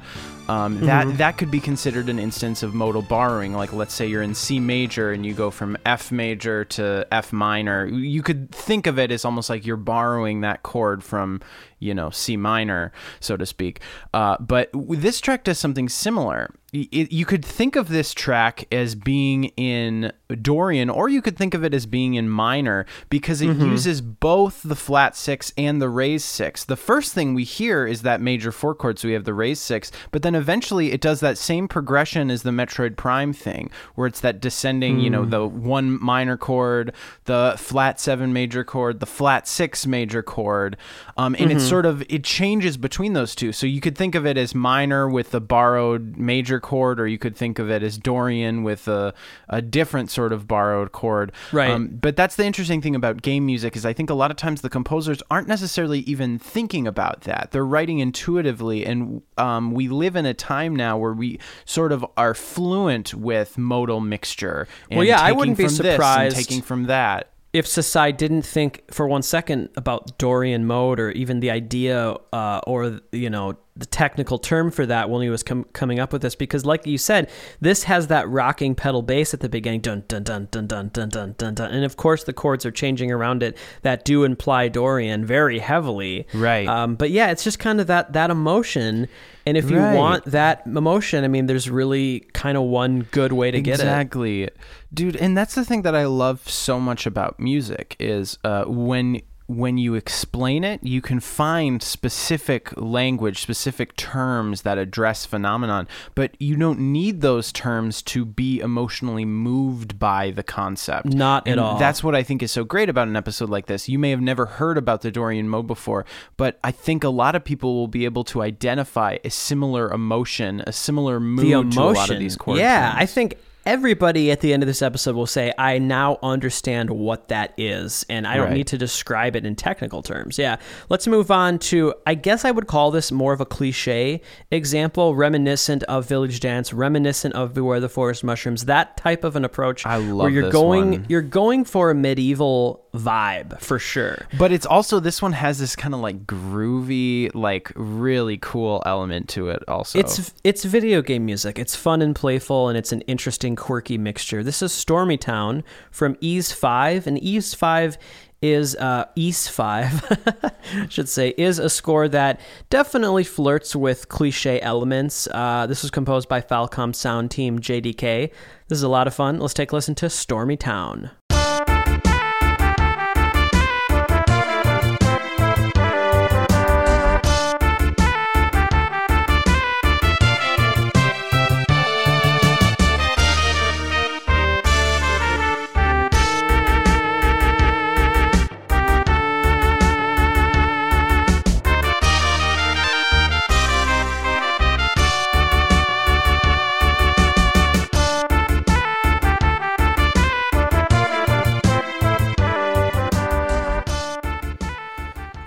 Um, that that could be considered an instance of modal borrowing. Like, let's say you're in C major and you go from F major to F minor. You could think of it as almost like you're borrowing that chord from, you know, C minor, so to speak. Uh, but this track does something similar. It- you could think of this track as being in Dorian, or you could think of it as being in minor because it mm-hmm. uses both the flat six and the raised six. The first thing we hear is that major four chord, so we have the raised six, but then eventually it does that same progression as the Metroid Prime thing, where it's that descending, you know, hmm. the one minor chord, the flat seven major chord, the flat six major chord, um, and it's mm-hmm. sort of it changes between those two. So you could think of it as minor with the borrowed major chord, or you could think of it as Dorian with a, a different sort of borrowed chord. Right. Um, but that's the interesting thing about game music is I think a lot of times the composers aren't necessarily even thinking about that. They're writing intuitively, and um, we live in a time now where we sort of are fluent with modal mixture. And Well, yeah, I wouldn't be from this and surprised- taking from that. if Sasai didn't think for one second about Dorian mode or even the idea uh, or you know the technical term for that when he was com- coming up with this because like you said this has that rocking pedal bass at the beginning dun dun dun dun dun dun dun dun dun and of course the chords are changing around it that do imply Dorian very heavily Right. um, but yeah it's just kind of that that emotion and if you Right. want that emotion I mean there's really kind of one good way to get it exactly dude and that's the thing that i love so much about music is uh, when when you explain it you can find specific language specific terms that address phenomenon but you don't need those terms to be emotionally moved by the concept Not at all. that's what i think is so great about an episode like this you may have never heard about the dorian mode before but i think a lot of people will be able to identify a similar emotion a similar mood the to a lot of these chord yeah, tones. I think everybody at the end of this episode will say, "I now understand what that is," and I don't Right. need to describe it in technical terms. Yeah, let's move on to. I guess I would call this more of a cliche example, reminiscent of Village Dance, reminiscent of Beware the Forest Mushrooms. That type of an approach. I love where you're going, one. you're going for a medieval vibe for sure. But it's also this one has this kind of like groovy, like really cool element to it. Also, It's it's video game music. It's fun and playful, and it's an interesting, quirky mixture. This is Stormy Town from Ys Five, and Ys Five is uh, Ys Five, should say, is a score that definitely flirts with cliche elements. Uh, this was composed by Falcom Sound Team JDK. This is a lot of fun. Let's take a listen to Stormy Town.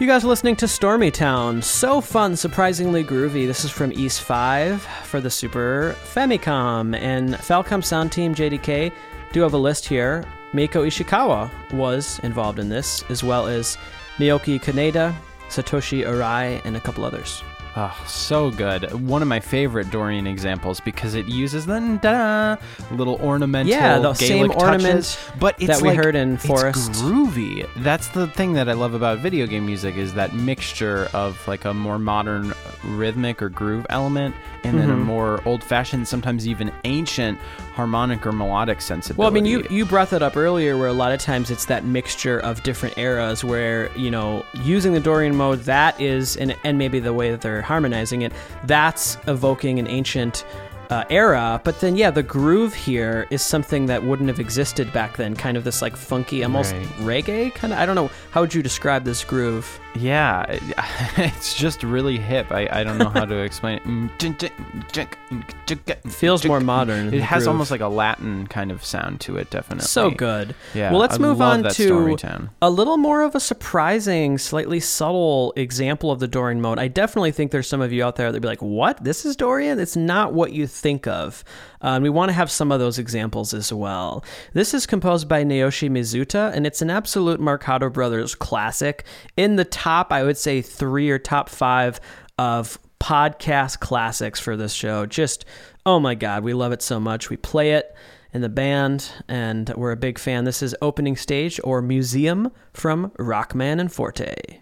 You guys are listening to Stormy Town. So fun, surprisingly groovy. This is from Ys 5 for the Super Famicom. And Falcom Sound Team JDK do have a list here. Mieko Ishikawa was involved in this, as well as Naoki Kaneda, Satoshi Arai, and a couple others. Oh, so good. One of my favorite Dorian examples because it uses the little ornamental Yeah, the Gaelic same ornaments but it's that we like- heard in it's Forest. groovy. That's the thing that I love about video game music is that mixture of like a more modern rhythmic or groove element and then a Mm-hmm. more old-fashioned, sometimes even ancient harmonic or melodic sensibility. Well, I mean, you you brought that up earlier, where a lot of times it's that mixture of different eras, where you know using the Dorian mode, that is, and and maybe the way that they're harmonizing it, that's evoking an ancient. Uh, era, but then yeah, the groove here is something that wouldn't have existed back then. Kind of this like funky, almost Right. reggae kind of. I don't know how would you describe this groove. Yeah, it's just really hip. I, I don't know how to explain it. It Feels more modern. It has groove. almost like a Latin kind of sound to it, definitely. So good. Yeah, Well, let's I move on to a little more of a surprising, slightly subtle example of the Dorian mode. I definitely think there's some of you out there that'd be like, "What? This is Dorian? It's not what you think of." Uh, and we want to have some of those examples as well. This is composed by Naoshi Mizuta, and it's an absolute Marcato Brothers classic. In the top, I would say three or top five of podcast classics for this show. Just, oh my God, we love it so much. We play it in the band, and we're a big fan. This is Opening Stage or Museum from Rockman and Forte.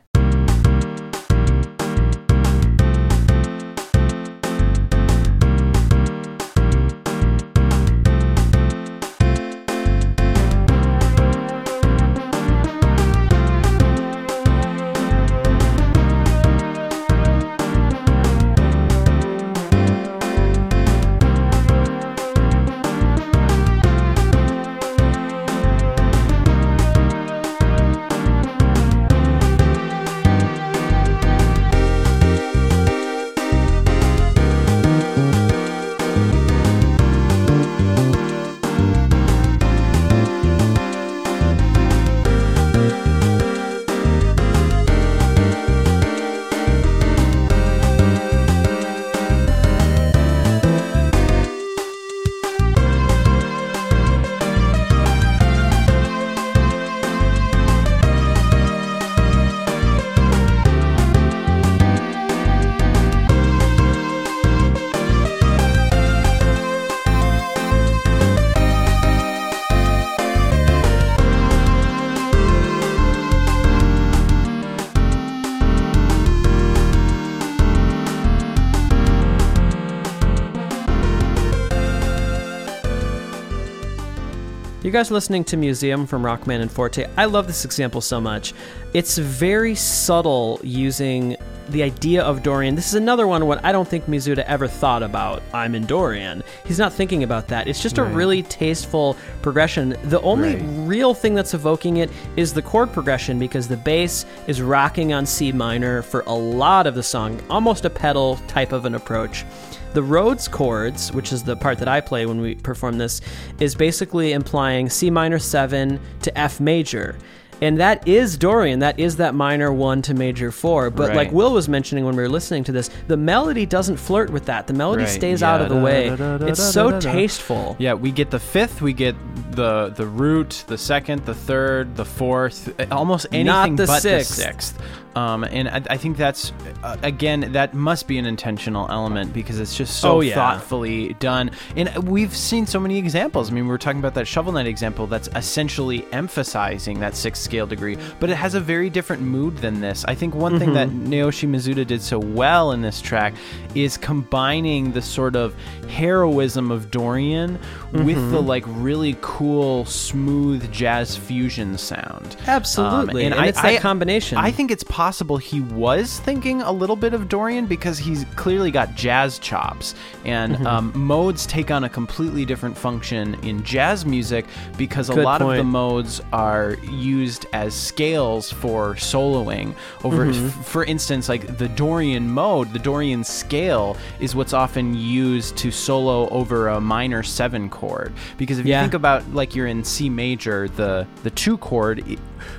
You guys listening to Museum from Rockman and Forte? I love this example so much. It's very subtle using the idea of Dorian. This is another one what I don't think Mizuta ever thought about. I'm in Dorian. He's not thinking about that. It's just a really tasteful progression. The only Right. real thing that's evoking it is the chord progression because the bass is rocking on C minor for a lot of the song, almost a pedal type of an approach. The Rhodes chords, which is the part that I play when we perform this, is basically implying C minor 7 to F major. And that is Dorian. That is that minor 1 to major 4. But Right. like Will was mentioning when we were listening to this, the melody doesn't flirt with that. The melody Right, stays yeah. out of the way. It's so tasteful. Yeah, we get the fifth, we get the the root, the second, the third, the fourth, almost anything the but sixth. the sixth. Um, and I, I think that's uh, again that must be an intentional element because it's just so Oh, yeah. thoughtfully done. And we've seen so many examples. I mean, we were talking about that Shovel Knight example that's essentially emphasizing that sixth scale degree, but it has a very different mood than this. I think one thing that Mm-hmm. Naoshi Mizuta did so well in this track is combining the sort of heroism of Dorian with Mm-hmm. the like really cool, smooth jazz fusion sound. Absolutely. Um, and it's that combination. I think it's possible he was thinking a little bit of Dorian because he's clearly got jazz chops, and Mm-hmm. um, modes take on a completely different function in jazz music because a Good lot of the modes are used as scales for soloing. Over, Mm-hmm. f- for instance, like the Dorian mode, the Dorian scale is what's often used to solo over a minor seven chord. Because if Yeah. you think about like you're in C major, the the two chord,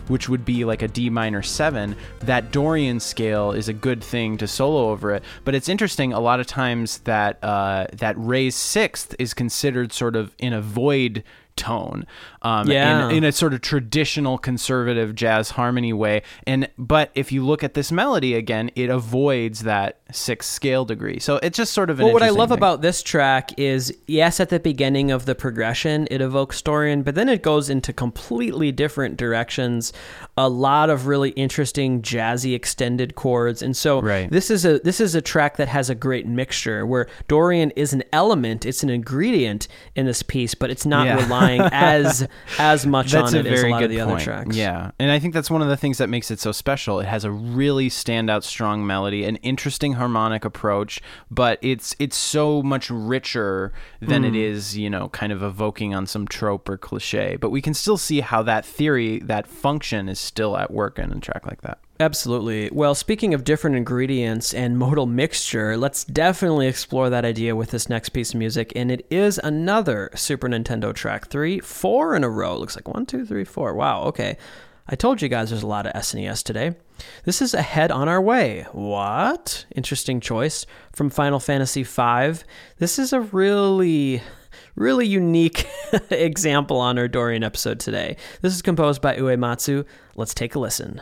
which would be like a D minor seven, that Dorian scale is a good thing to solo over it. But it's interesting. A lot of times that uh, that raised sixth is considered sort of in a void tone um, Yeah. in, in a sort of traditional conservative jazz harmony way and but if you look at this melody again it avoids that sixth scale degree so it's just sort of an Well, what I love thing. about this track is, yes, at the beginning of the progression, it evokes Dorian, but then it goes into completely different directions. A lot of really interesting jazzy extended chords, and so Right. this is a this is a track that has a great mixture where Dorian is an element, it's an ingredient in this piece, but it's not Yeah. relying as as much That's on it as a very lot good of the point. other tracks. Yeah, and I think that's one of the things that makes it so special. It has a really standout, strong melody, an interesting harmonic approach, but it's it's so much richer than Hmm. it is, you know, kind of evoking on some trope or cliche. But we can still see how that theory, that function, is still at work in a track like that. Absolutely. Well, speaking of different ingredients and modal mixture, let's definitely explore that idea with this next piece of music. And it is another Super Nintendo track. Three, four in a row. Looks like one, two, three, four. Wow, okay. I told you guys there's a lot of SNES today. This is Ahead on Our Way. What? Interesting choice from Final Fantasy V. This is a really really unique example on our Dorian episode today. This is composed by Uematsu. Let's take a listen.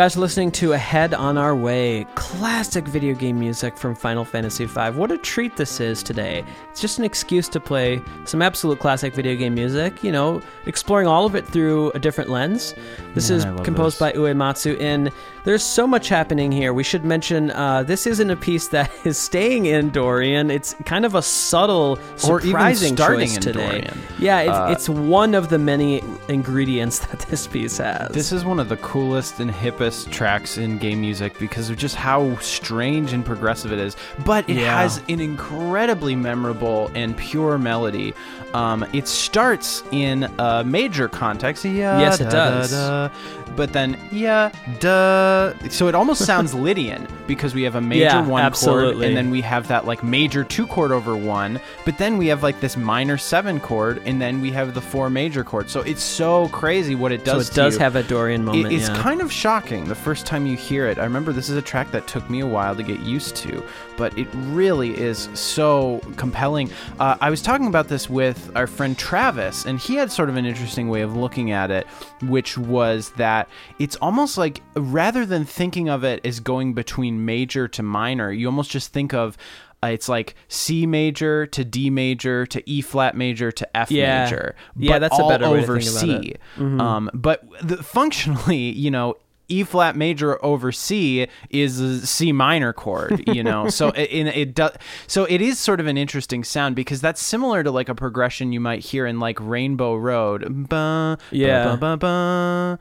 Guys are listening to Ahead on Our Way, classic video game music from Final Fantasy V. What a treat this is today. It's just an excuse to play some absolute classic video game music, you know, exploring all of it through a different lens. This Yeah, is composed this. by Uematsu, and there's so much happening here. We should mention uh, this isn't a piece that is staying in Dorian. It's kind of a subtle, Or even surprising starting choice today. Dorian. Yeah, it's, Uh, it's one of the many ingredients that this piece has. This is one of the coolest and hippest tracks in game music because of just how strange and progressive it is. But it Yeah. has an incredibly memorable and pure melody. Um, it starts in a major context. Yeah, Yes, it da, does. da, da. But then, yeah, duh. So it almost sounds Lydian because we have a major Yeah, one chord and then we have that like major two chord over one. But then we have like this minor seven chord and then we have the four major chords. So it's so crazy what it so does it to does you. have a Dorian moment. It- it's yeah. kind of shocking the first time you hear it. I remember this is a track that took me a while to get used to, but it really is so compelling. Uh, I was talking about this with our friend Travis, and he had sort of an interesting way of looking at it, which was that it's almost like rather than thinking of it as going between major to minor, you almost just think of uh, it's like C major to D major to E flat major to F Yeah. major. Yeah, but that's a all better way to over think about C. it. Mm-hmm. Um, but the, functionally, you know, E flat major over C is a C minor chord, you know. so it, it, it does. So it is sort of an interesting sound because that's similar to like a progression you might hear in like Rainbow Road. Ba, Yeah. Ba, ba,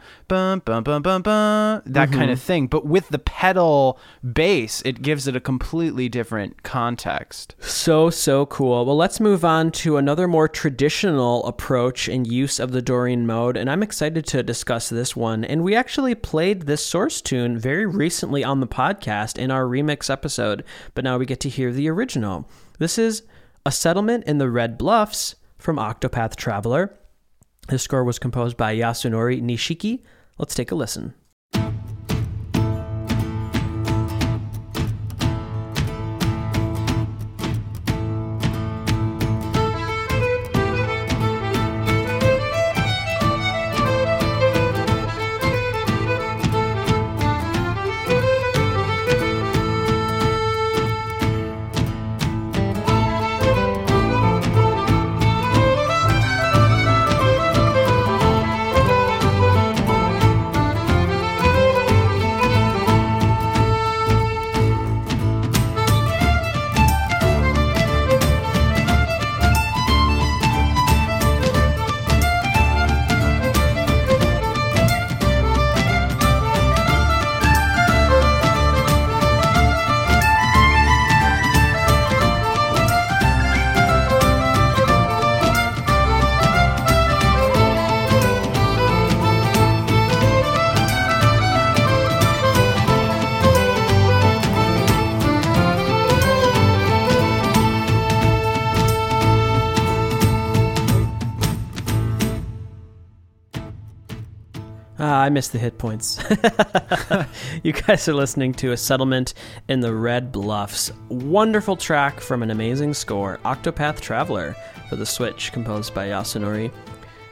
that kind Mm-hmm. of thing. But with the pedal bass, it gives it a completely different context. So, so cool. Well, let's move on to another more traditional approach and use of the Dorian mode, and I'm excited to discuss this one. And we actually played this source tune very recently on the podcast in our remix episode, but now we get to hear the original. This is A Settlement in the Red Bluffs from Octopath Traveler. This score was composed by Yasunori Nishiki. Let's take a listen. I missed the hit points. you guys are listening to A Settlement in the Red Bluffs. Wonderful track from an amazing score, Octopath Traveler, for the Switch, composed by Yasunori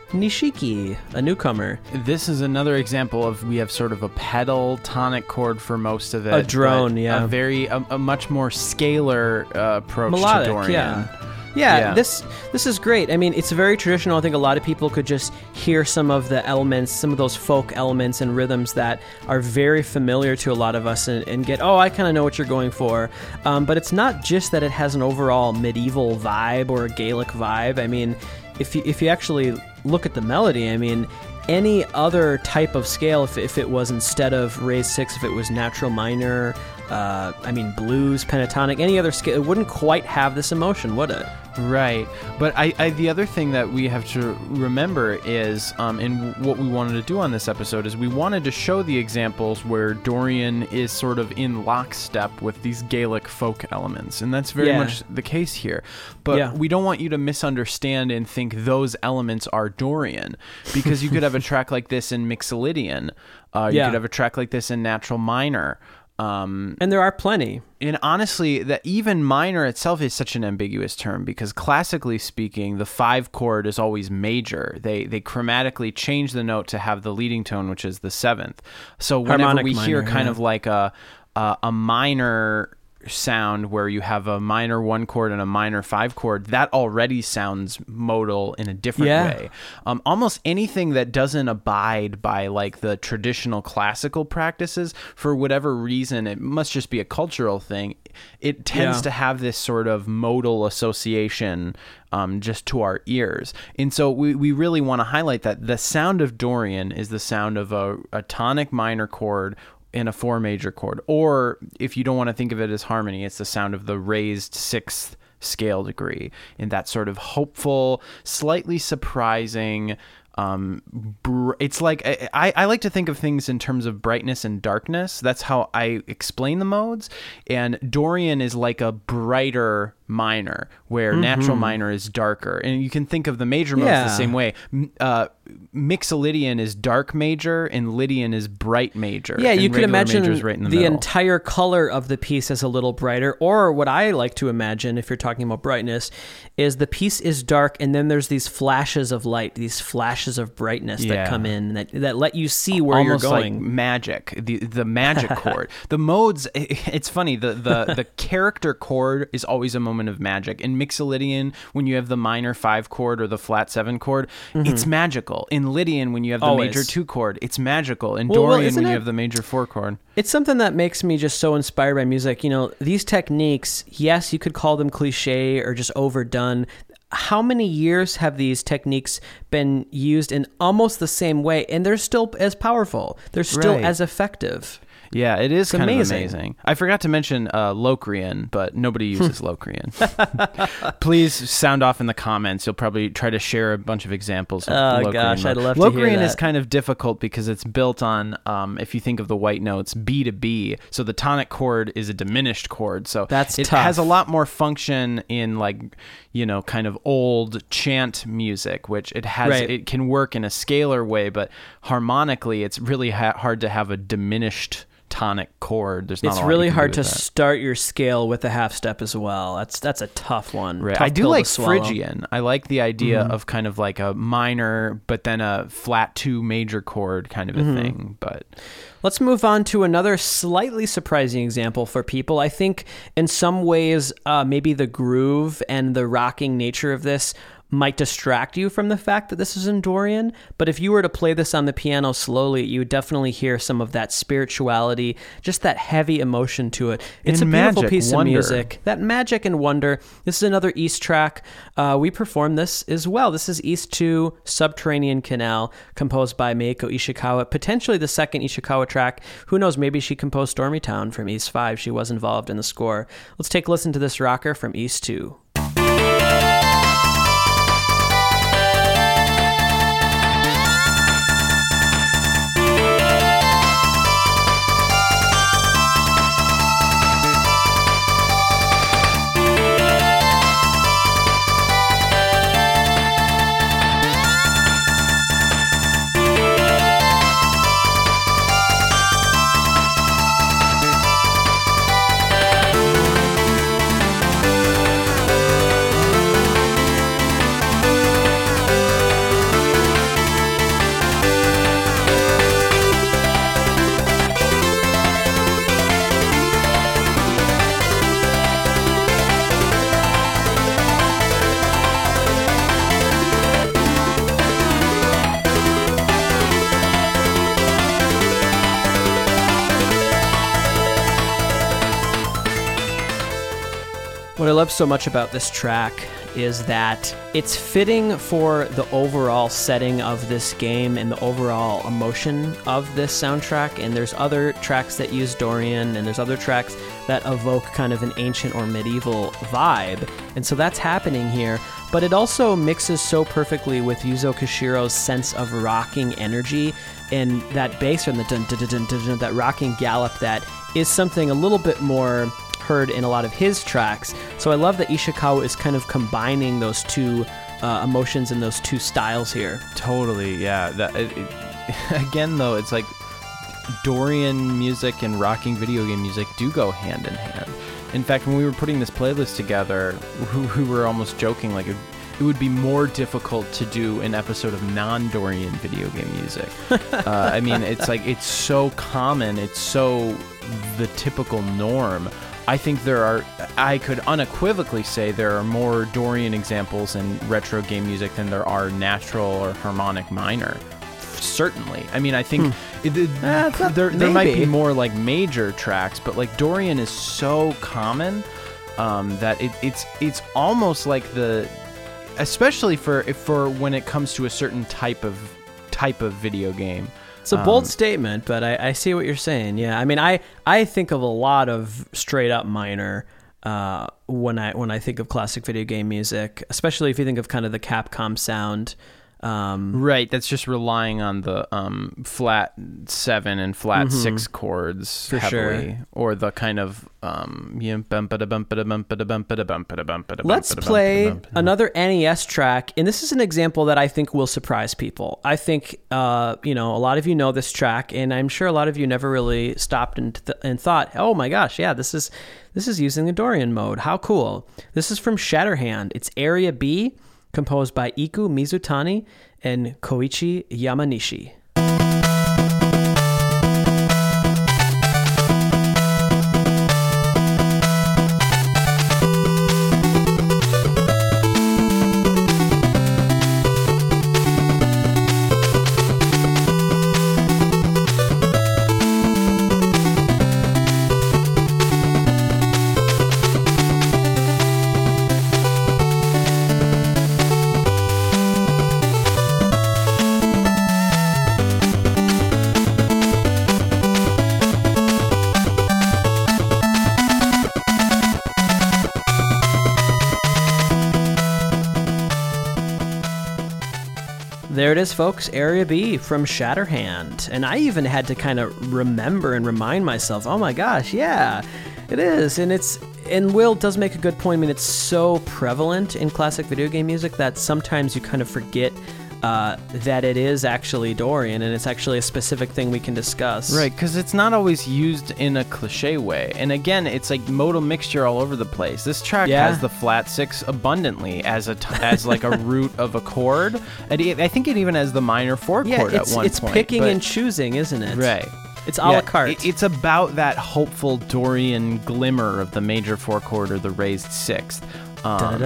Nishiki, a newcomer. This is another example of we have sort of a pedal tonic chord for most of it. A drone, yeah. A very, a, a much more scalar uh, approach Melodic, to Dorian. yeah. Yeah, Yeah. this this is great. I mean, it's very traditional. I think a lot of people could just hear some of the elements, some of those folk elements and rhythms that are very familiar to a lot of us, and, and get, oh, I kind of know what you're going for. Um, but it's not just that it has an overall medieval vibe or a Gaelic vibe. I mean, if you if you actually look at the melody, I mean. Any other type of scale, if, if it was instead of raised six, if it was natural minor, uh, I mean blues, pentatonic, any other scale, it wouldn't quite have this emotion, would it? Right, but I, I the other thing that we have to remember is, um, and what we wanted to do on this episode is we wanted to show the examples where Dorian is sort of in lockstep with these Gaelic folk elements, and that's very Yeah. much the case here. But Yeah. we don't want you to misunderstand and think those elements are Dorian, because you could have a track like this in Mixolydian, uh, you Yeah. could have a track like this in Natural Minor. Um, And there are plenty. and honestly, that even minor itself is such an ambiguous term because classically speaking, the five chord is always major. They they chromatically change the note to have the leading tone, which is the seventh. So whenever Harmonic we hear kind yeah. of like a, a a minor sound where you have a minor one chord and a minor five chord, that already sounds modal in a different Yeah. way. Um, almost anything that doesn't abide by like the traditional classical practices, for whatever reason, it must just be a cultural thing. It tends Yeah. to have this sort of modal association um, just to our ears. And so we, we really want to highlight that the sound of Dorian is the sound of a, a tonic minor chord in a four major chord. Or if you don't want to think of it as harmony, it's the sound of the raised sixth scale degree in that sort of hopeful, slightly surprising. Um, br- it's like I, I I like to think of things in terms of brightness and darkness. That's how I explain the modes. And Dorian is like a brighter minor, where natural minor is darker. And you can think of the major modes Yeah. the same way. Uh, Mixolydian is dark major, and Lydian is bright major. Yeah, you could imagine right in the, the, entire color of the piece as a little brighter, or what I like to imagine, if you're talking about brightness, is the piece is dark and then there's these flashes of light, these flashes of brightness that come in that that let you see where almost you're like going. magic the the magic chord the modes it's funny the the the character chord is always a moment of magic in mixolydian when you have the minor five chord or the flat seven chord it's magical in lydian when you have the Mm-hmm. Always. major two chord it's magical in Well, well, dorian isn't when you have the major four chord It's something that makes me just so inspired by music. You know, these techniques, yes, you could call them cliche or just overdone. How many years have these techniques been used in almost the same way and they're still as powerful? They're still Right. as effective. Yeah it is kind amazing. of amazing i forgot to mention uh, locrian but nobody uses locrian please sound off in the comments you'll probably try to share a bunch of examples of Oh, Locrian gosh, mode. I'd love to hear Locrian is kind of difficult because it's built on, um, if you think of the white notes, B to B. So the tonic chord is a diminished chord. So That's it tough. has a lot more function in like, you know, kind of old chant music, which it has, Right. it can work in a scalar way, but harmonically, it's really ha- hard to have a diminished tonic chord. There's not It's really you can do hard to that. start your scale with a half step as well. That's that's a tough one. Right. Tough I do like. Mm-hmm. Phrygian. I like the idea of kind of like a minor, but then a flat two major chord kind of a Mm-hmm. thing. But Let's move on to another slightly surprising example for people. I think in some ways, uh, maybe the groove and the rocking nature of this might distract you from the fact that this is in Dorian. But if you were to play this on the piano slowly, you would definitely hear some of that spirituality, just that heavy emotion to it. It's And a beautiful magic, piece wonder. of music. That magic and wonder. This is another Ys track. Uh, we perform this as well. This is Ys 2 Subterranean Canal, composed by Mieko Ishikawa, potentially the second Ishikawa track. Who knows? Maybe she composed Stormy Town from Ys 5. She was involved in the score. Let's take a listen to this rocker from Ys 2. Love so much about this track is that it's fitting for the overall setting of this game and the overall emotion of this soundtrack. And there's other tracks that use Dorian, and there's other tracks that evoke kind of an ancient or medieval vibe. And so that's happening here. But it also mixes so perfectly with Yuzo Koshiro's sense of rocking energy and that bass and the dun dun, dun, that rocking gallop that is something a little bit more heard in a lot of his tracks. So I love that Ishikawa is kind of combining those two uh, emotions and those two styles here. totally, yeah. That, it, it- again, though, it's like Dorian music and rocking video game music do go hand in hand. In fact, when we were putting this playlist together, we, we were almost joking like it, it would be more difficult to do an episode of non-Dorian video game music. uh, I mean, it's like it's so common, it's so the typical norm. I think there are, I could unequivocally say there are more Dorian examples in retro game music than there are natural or harmonic minor. Certainly. I mean, I think it, it- Uh, not- there, there might be more like major tracks, but like Dorian is so common um, that it, it's it's almost like the, especially for for when it comes to a certain type of type of video game. It's a bold Um, statement, but I, I see what you're saying. Yeah, I mean, I I think of a lot of straight up minor uh, when I when I think of classic video game music, especially if you think of kind of the Capcom sound. Um, Right, that's just relying on the um, flat seven and flat six chords Mm-hmm. For heavily, sure. or the kind of um, Let's play another NES track, and this is an example that I think will surprise people. I think, uh, you know, a lot of you know this track, and I'm sure a lot of you never really stopped and, th- and thought, "Oh my gosh, yeah, this is this is using the Dorian mode. How cool!" This is from Shatterhand. It's Area B, composed by Iku Mizutani and Koichi Yamanishi. Folks. Area B from Shatterhand. And I even had to kind of remember and remind myself, oh my gosh, yeah, it is. And it's. And Will does make a good point. I mean, it's so prevalent in classic video game music that sometimes you kind of forget uh, that it is actually Dorian and it's actually a specific thing we can discuss. Right, because it's not always used in a cliche way. And again, it's like modal mixture all over the place. This track Yeah. has the flat six abundantly as a t- as like a root of a chord. And it- I think it even has the minor four Yeah, chord at one it's point. It's picking but- and choosing, isn't it? right. It's a la Yeah, carte. it- it's about that hopeful Dorian glimmer of the major four chord or the raised sixth. Um, and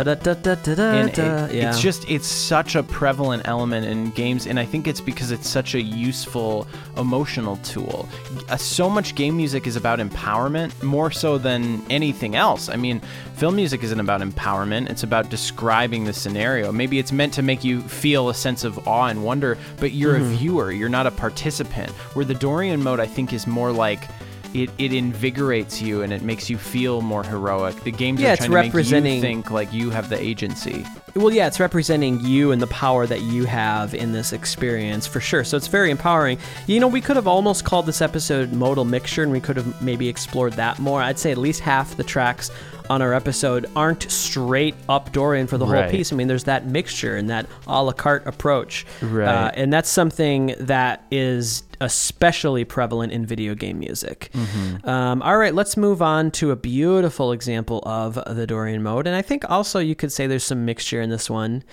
it- Yeah. it's just it's such a prevalent element in games and i think it's because it's such a useful emotional tool. Uh, so much game music is about empowerment more so than anything else. I mean film music isn't about empowerment it's about describing the scenario. Maybe it's meant to make you feel a sense of awe and wonder but you're Mm-hmm. a viewer you're not a participant. Where the dorian mode i think is more like it, it invigorates you and it makes you feel more heroic. The games Yeah, are trying to make you think like you have the agency. Well, yeah, it's representing you and the power that you have in this experience for sure. So it's very empowering. You know, we could have almost called this episode Modal Mixture and we could have maybe explored that more. I'd say at least half the tracks on our episode aren't straight up Dorian for the whole Right. piece. I mean, there's that mixture and that a la carte approach. Right. Uh, and that's something that is especially prevalent in video game music. Mm-hmm. Um, all right, let's move on to a beautiful example of the Dorian mode. And I think also you could say there's some mixture in this one.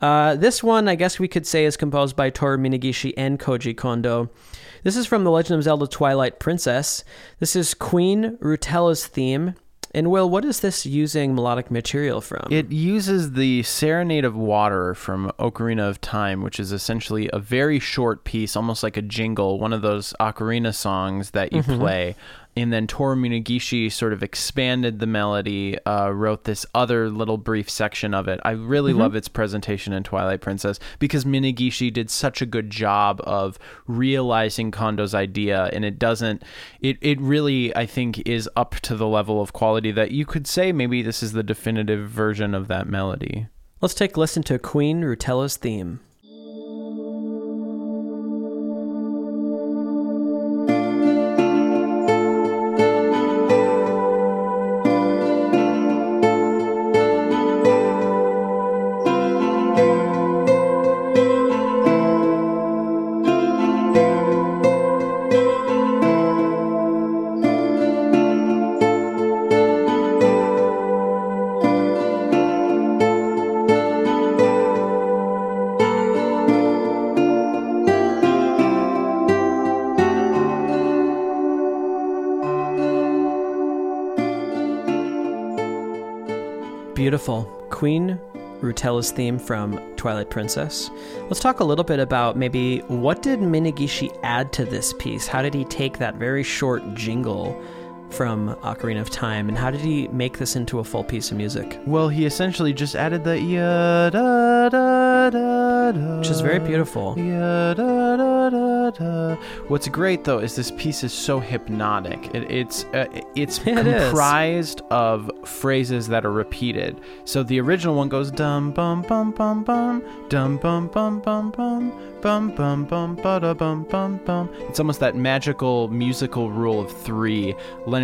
Uh, this one, I guess we could say, is composed by Toru Minegishi and Koji Kondo. This is from The Legend of Zelda Twilight Princess. This is Queen Rutela's theme. And Will, what is this using melodic material from? It uses the Serenade of Water from Ocarina of Time, which is essentially a very short piece, almost like a jingle, one of those ocarina songs that you mm-hmm. play. And then Toru Minegishi sort of expanded the melody, uh, wrote this other little brief section of it. I really love its presentation in Twilight Princess because Minegishi did such a good job of realizing Kondo's idea, and it doesn't. It it really I think is up to the level of quality that you could say maybe this is the definitive version of that melody. Let's take a listen to Queen Rutela's theme. Beautiful. Queen Rutela's theme from Twilight Princess. Let's talk a little bit about maybe what did Minegishi add to this piece? How did he take that very short jingle from Ocarina of Time, and how did he make this into a full piece of music? Well, he essentially just added the ya da da da da, Which is very beautiful. Ya da da da da. What's great though is this piece is so hypnotic. It, it's uh, it's It is. comprised of phrases that are repeated. So the original one goes dum bum bum bum bum dum bum bum bum bum bum bum bum ba da bum bum bum. It's almost that magical musical rule of three. Leonard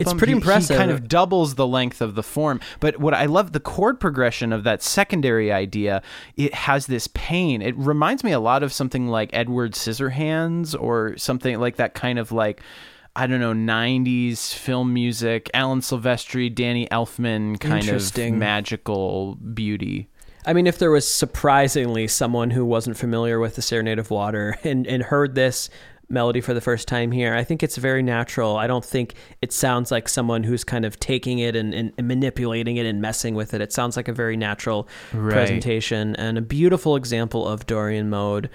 It's pretty he, impressive. He kind of doubles the length of the form. But what I love the chord progression of that secondary idea. It has this pain. It reminds me a lot of something like Edward Scissorhands or something like that kind of like. I don't know, 90s film music, Alan Silvestri, Danny Elfman kind of magical beauty. I mean, if there was surprisingly someone who wasn't familiar with the Serenade of Water and, and heard this melody for the first time here, I think it's very natural. I don't think it sounds like someone who's kind of taking it and, and, and manipulating it and messing with it. It sounds like a very natural Right. presentation and a beautiful example of Dorian mode.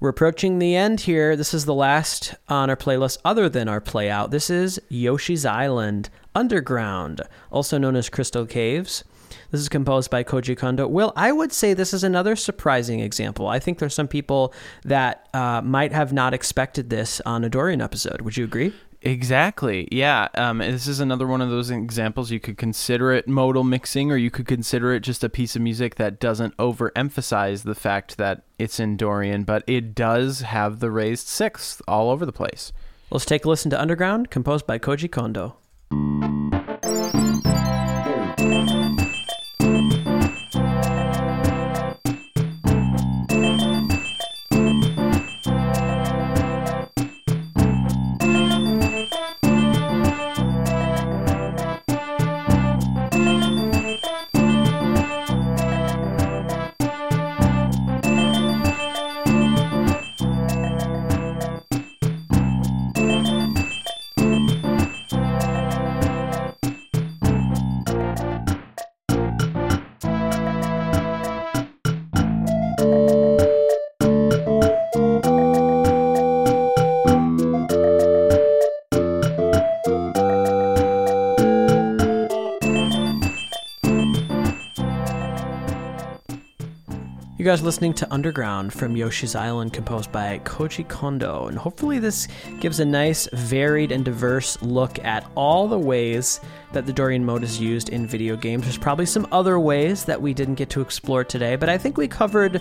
We're approaching the end here. This is the last on our playlist other than our play out. This is Yoshi's Island Underground, also known as Crystal Caves. This is composed by Koji Kondo. Will, I would say this is another surprising example. I think there's some people that uh, might have not expected this on a Dorian episode. Would you agree? Exactly. Yeah. Um, this is another one of those examples. You could consider it modal mixing, or you could consider it just a piece of music that doesn't overemphasize the fact that it's in Dorian, but it does have the raised sixth all over the place. Let's take a listen to Underground, composed by Koji Kondo. Guys listening to Underground from Yoshi's Island, composed by Koji Kondo. And hopefully, this gives a nice, varied, and diverse look at all the ways that the Dorian mode is used in video games. There's probably some other ways that we didn't get to explore today, but I think we covered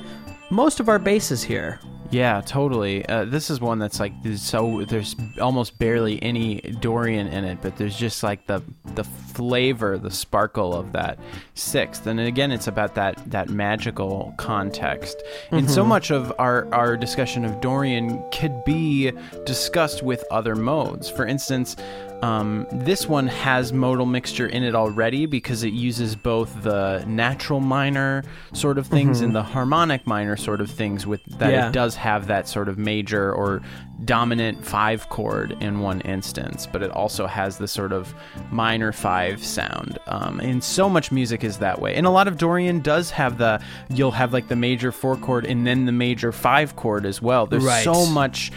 most of our bases here. Yeah, totally. Uh, this is one that's like so there's almost barely any Dorian in it, but there's just like the the flavor, the sparkle of that sixth. And again, it's about that that magical context. And so much of our our discussion of Dorian could be discussed with other modes. For instance, um, this one has modal mixture in it already because it uses both the natural minor sort of things and the harmonic minor sort of things with that Yeah. it does have that sort of major or dominant five chord in one instance, but it also has the sort of minor five sound. Um, and so much music is that way. And a lot of Dorian does have the, you'll have like the major four chord and then the major five chord as well. There's Right. so much,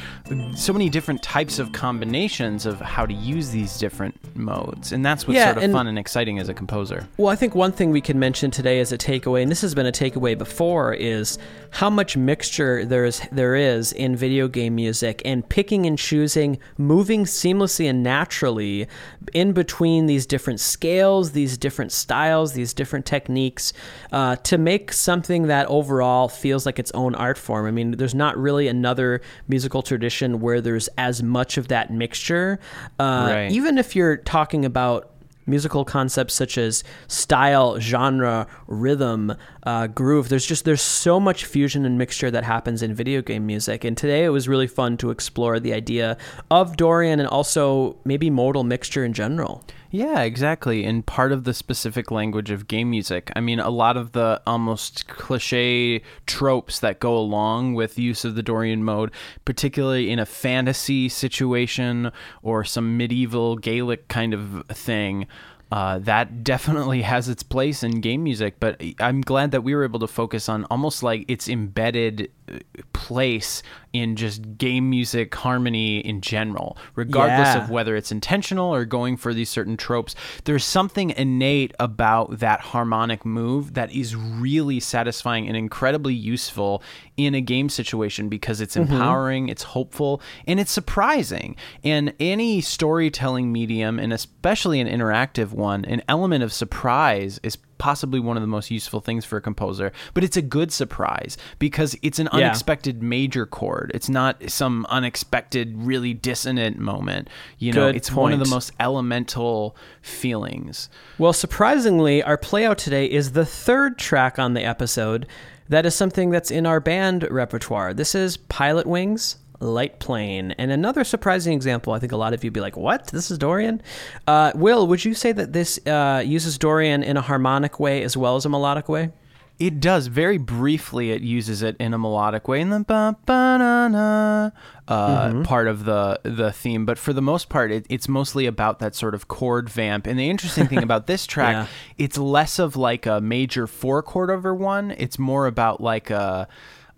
so many different types of combinations of how to use these different modes. And that's what's Yeah, sort of and- fun and exciting as a composer. Well, I think one thing we can mention today as a takeaway, and this has been a takeaway before, is how much mixture there is there is in video game music and picking and choosing, moving seamlessly and naturally in between these different scales, these different styles, these different techniques uh, to make something that overall feels like its own art form. I mean, there's not really another musical tradition where there's as much of that mixture. Uh, Right. Even if you're talking about musical concepts such as style, genre, rhythm, uh, groove. There's just there's so much fusion and mixture that happens in video game music. And today it was really fun to explore the idea of Dorian and also maybe modal mixture in general. Yeah, exactly. And part of the specific language of game music. I mean, a lot of the almost cliche tropes that go along with use of the Dorian mode, particularly in a fantasy situation or some medieval Gaelic kind of thing. Uh, that definitely has its place in game music, but I'm glad that we were able to focus on almost like its embedded place in just game music harmony in general, regardless Yeah. of whether it's intentional or going for these certain tropes. There's something innate about that harmonic move that is really satisfying and incredibly useful in a game situation because it's mm-hmm. empowering, it's hopeful, and it's surprising. And any storytelling medium, and especially an interactive one, an element of surprise is possibly one of the most useful things for a composer, but it's a good surprise because it's an Yeah. unexpected major chord. It's not some unexpected, really dissonant moment. You know, Good it's one of the most elemental feelings. Well, surprisingly, our playout today is the third track on the episode. That is something that's in our band repertoire. This is Pilotwings, Light Plane. And another surprising example, I think a lot of you would be like, what? This is Dorian? Uh, Will, would you say that this uh, uses Dorian in a harmonic way as well as a melodic way? It does very briefly. It uses it in a melodic way in the ba ba na na uh, part of the the theme, but for the most part, it, it's mostly about that sort of chord vamp. And the interesting thing about this track, Yeah. it's less of like a major four chord over one. It's more about like a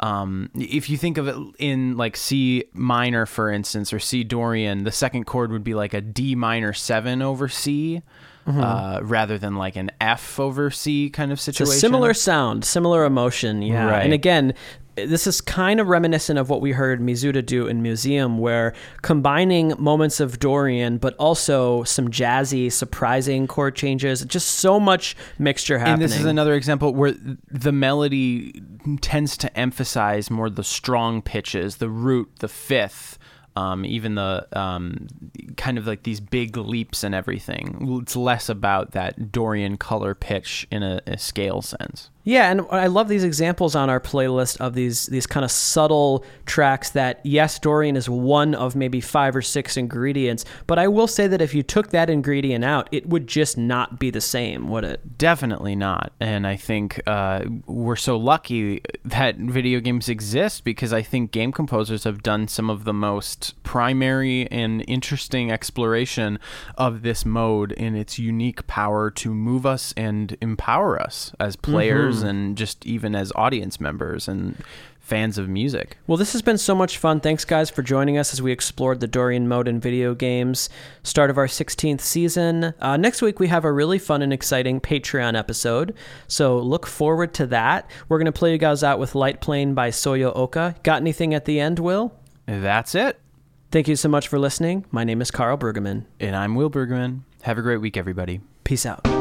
um, if you think of it in like C minor, for instance, or C Dorian, the second chord would be like a D minor seven over C. Uh, rather than like an F over C kind of situation. similar sound, similar emotion, yeah. Right. And again, this is kind of reminiscent of what we heard Mizuta do in Museum, where combining moments of Dorian, but also some jazzy, surprising chord changes. Just so much mixture happening. And this is another example where the melody tends to emphasize more the strong pitches, the root, the fifth, um, even the um, kind of like these big leaps and everything. It's less about that Dorian color pitch in a, a scale sense. Yeah, and I love these examples on our playlist of these these kind of subtle tracks that yes, Dorian is one of maybe five or six ingredients, but I will say that if you took that ingredient out, it would just not be the same, would it? Definitely not. And I think uh, we're so lucky that video games exist because I think game composers have done some of the most primary and interesting exploration of this mode in its unique power to move us and empower us as players and just even as audience members and fans of music. Well, this has been so much fun. Thanks, guys, for joining us as we explored the Dorian mode in video games. Start of our 16th season. Uh, next week, we have a really fun and exciting Patreon episode. So look forward to that. We're going to play you guys out with Light Plane by Soyo Oka. Got anything at the end, Will? That's it. Thank you so much for listening. My name is Karl Bergman. And I'm Will Bergman. Have a great week, everybody. Peace out.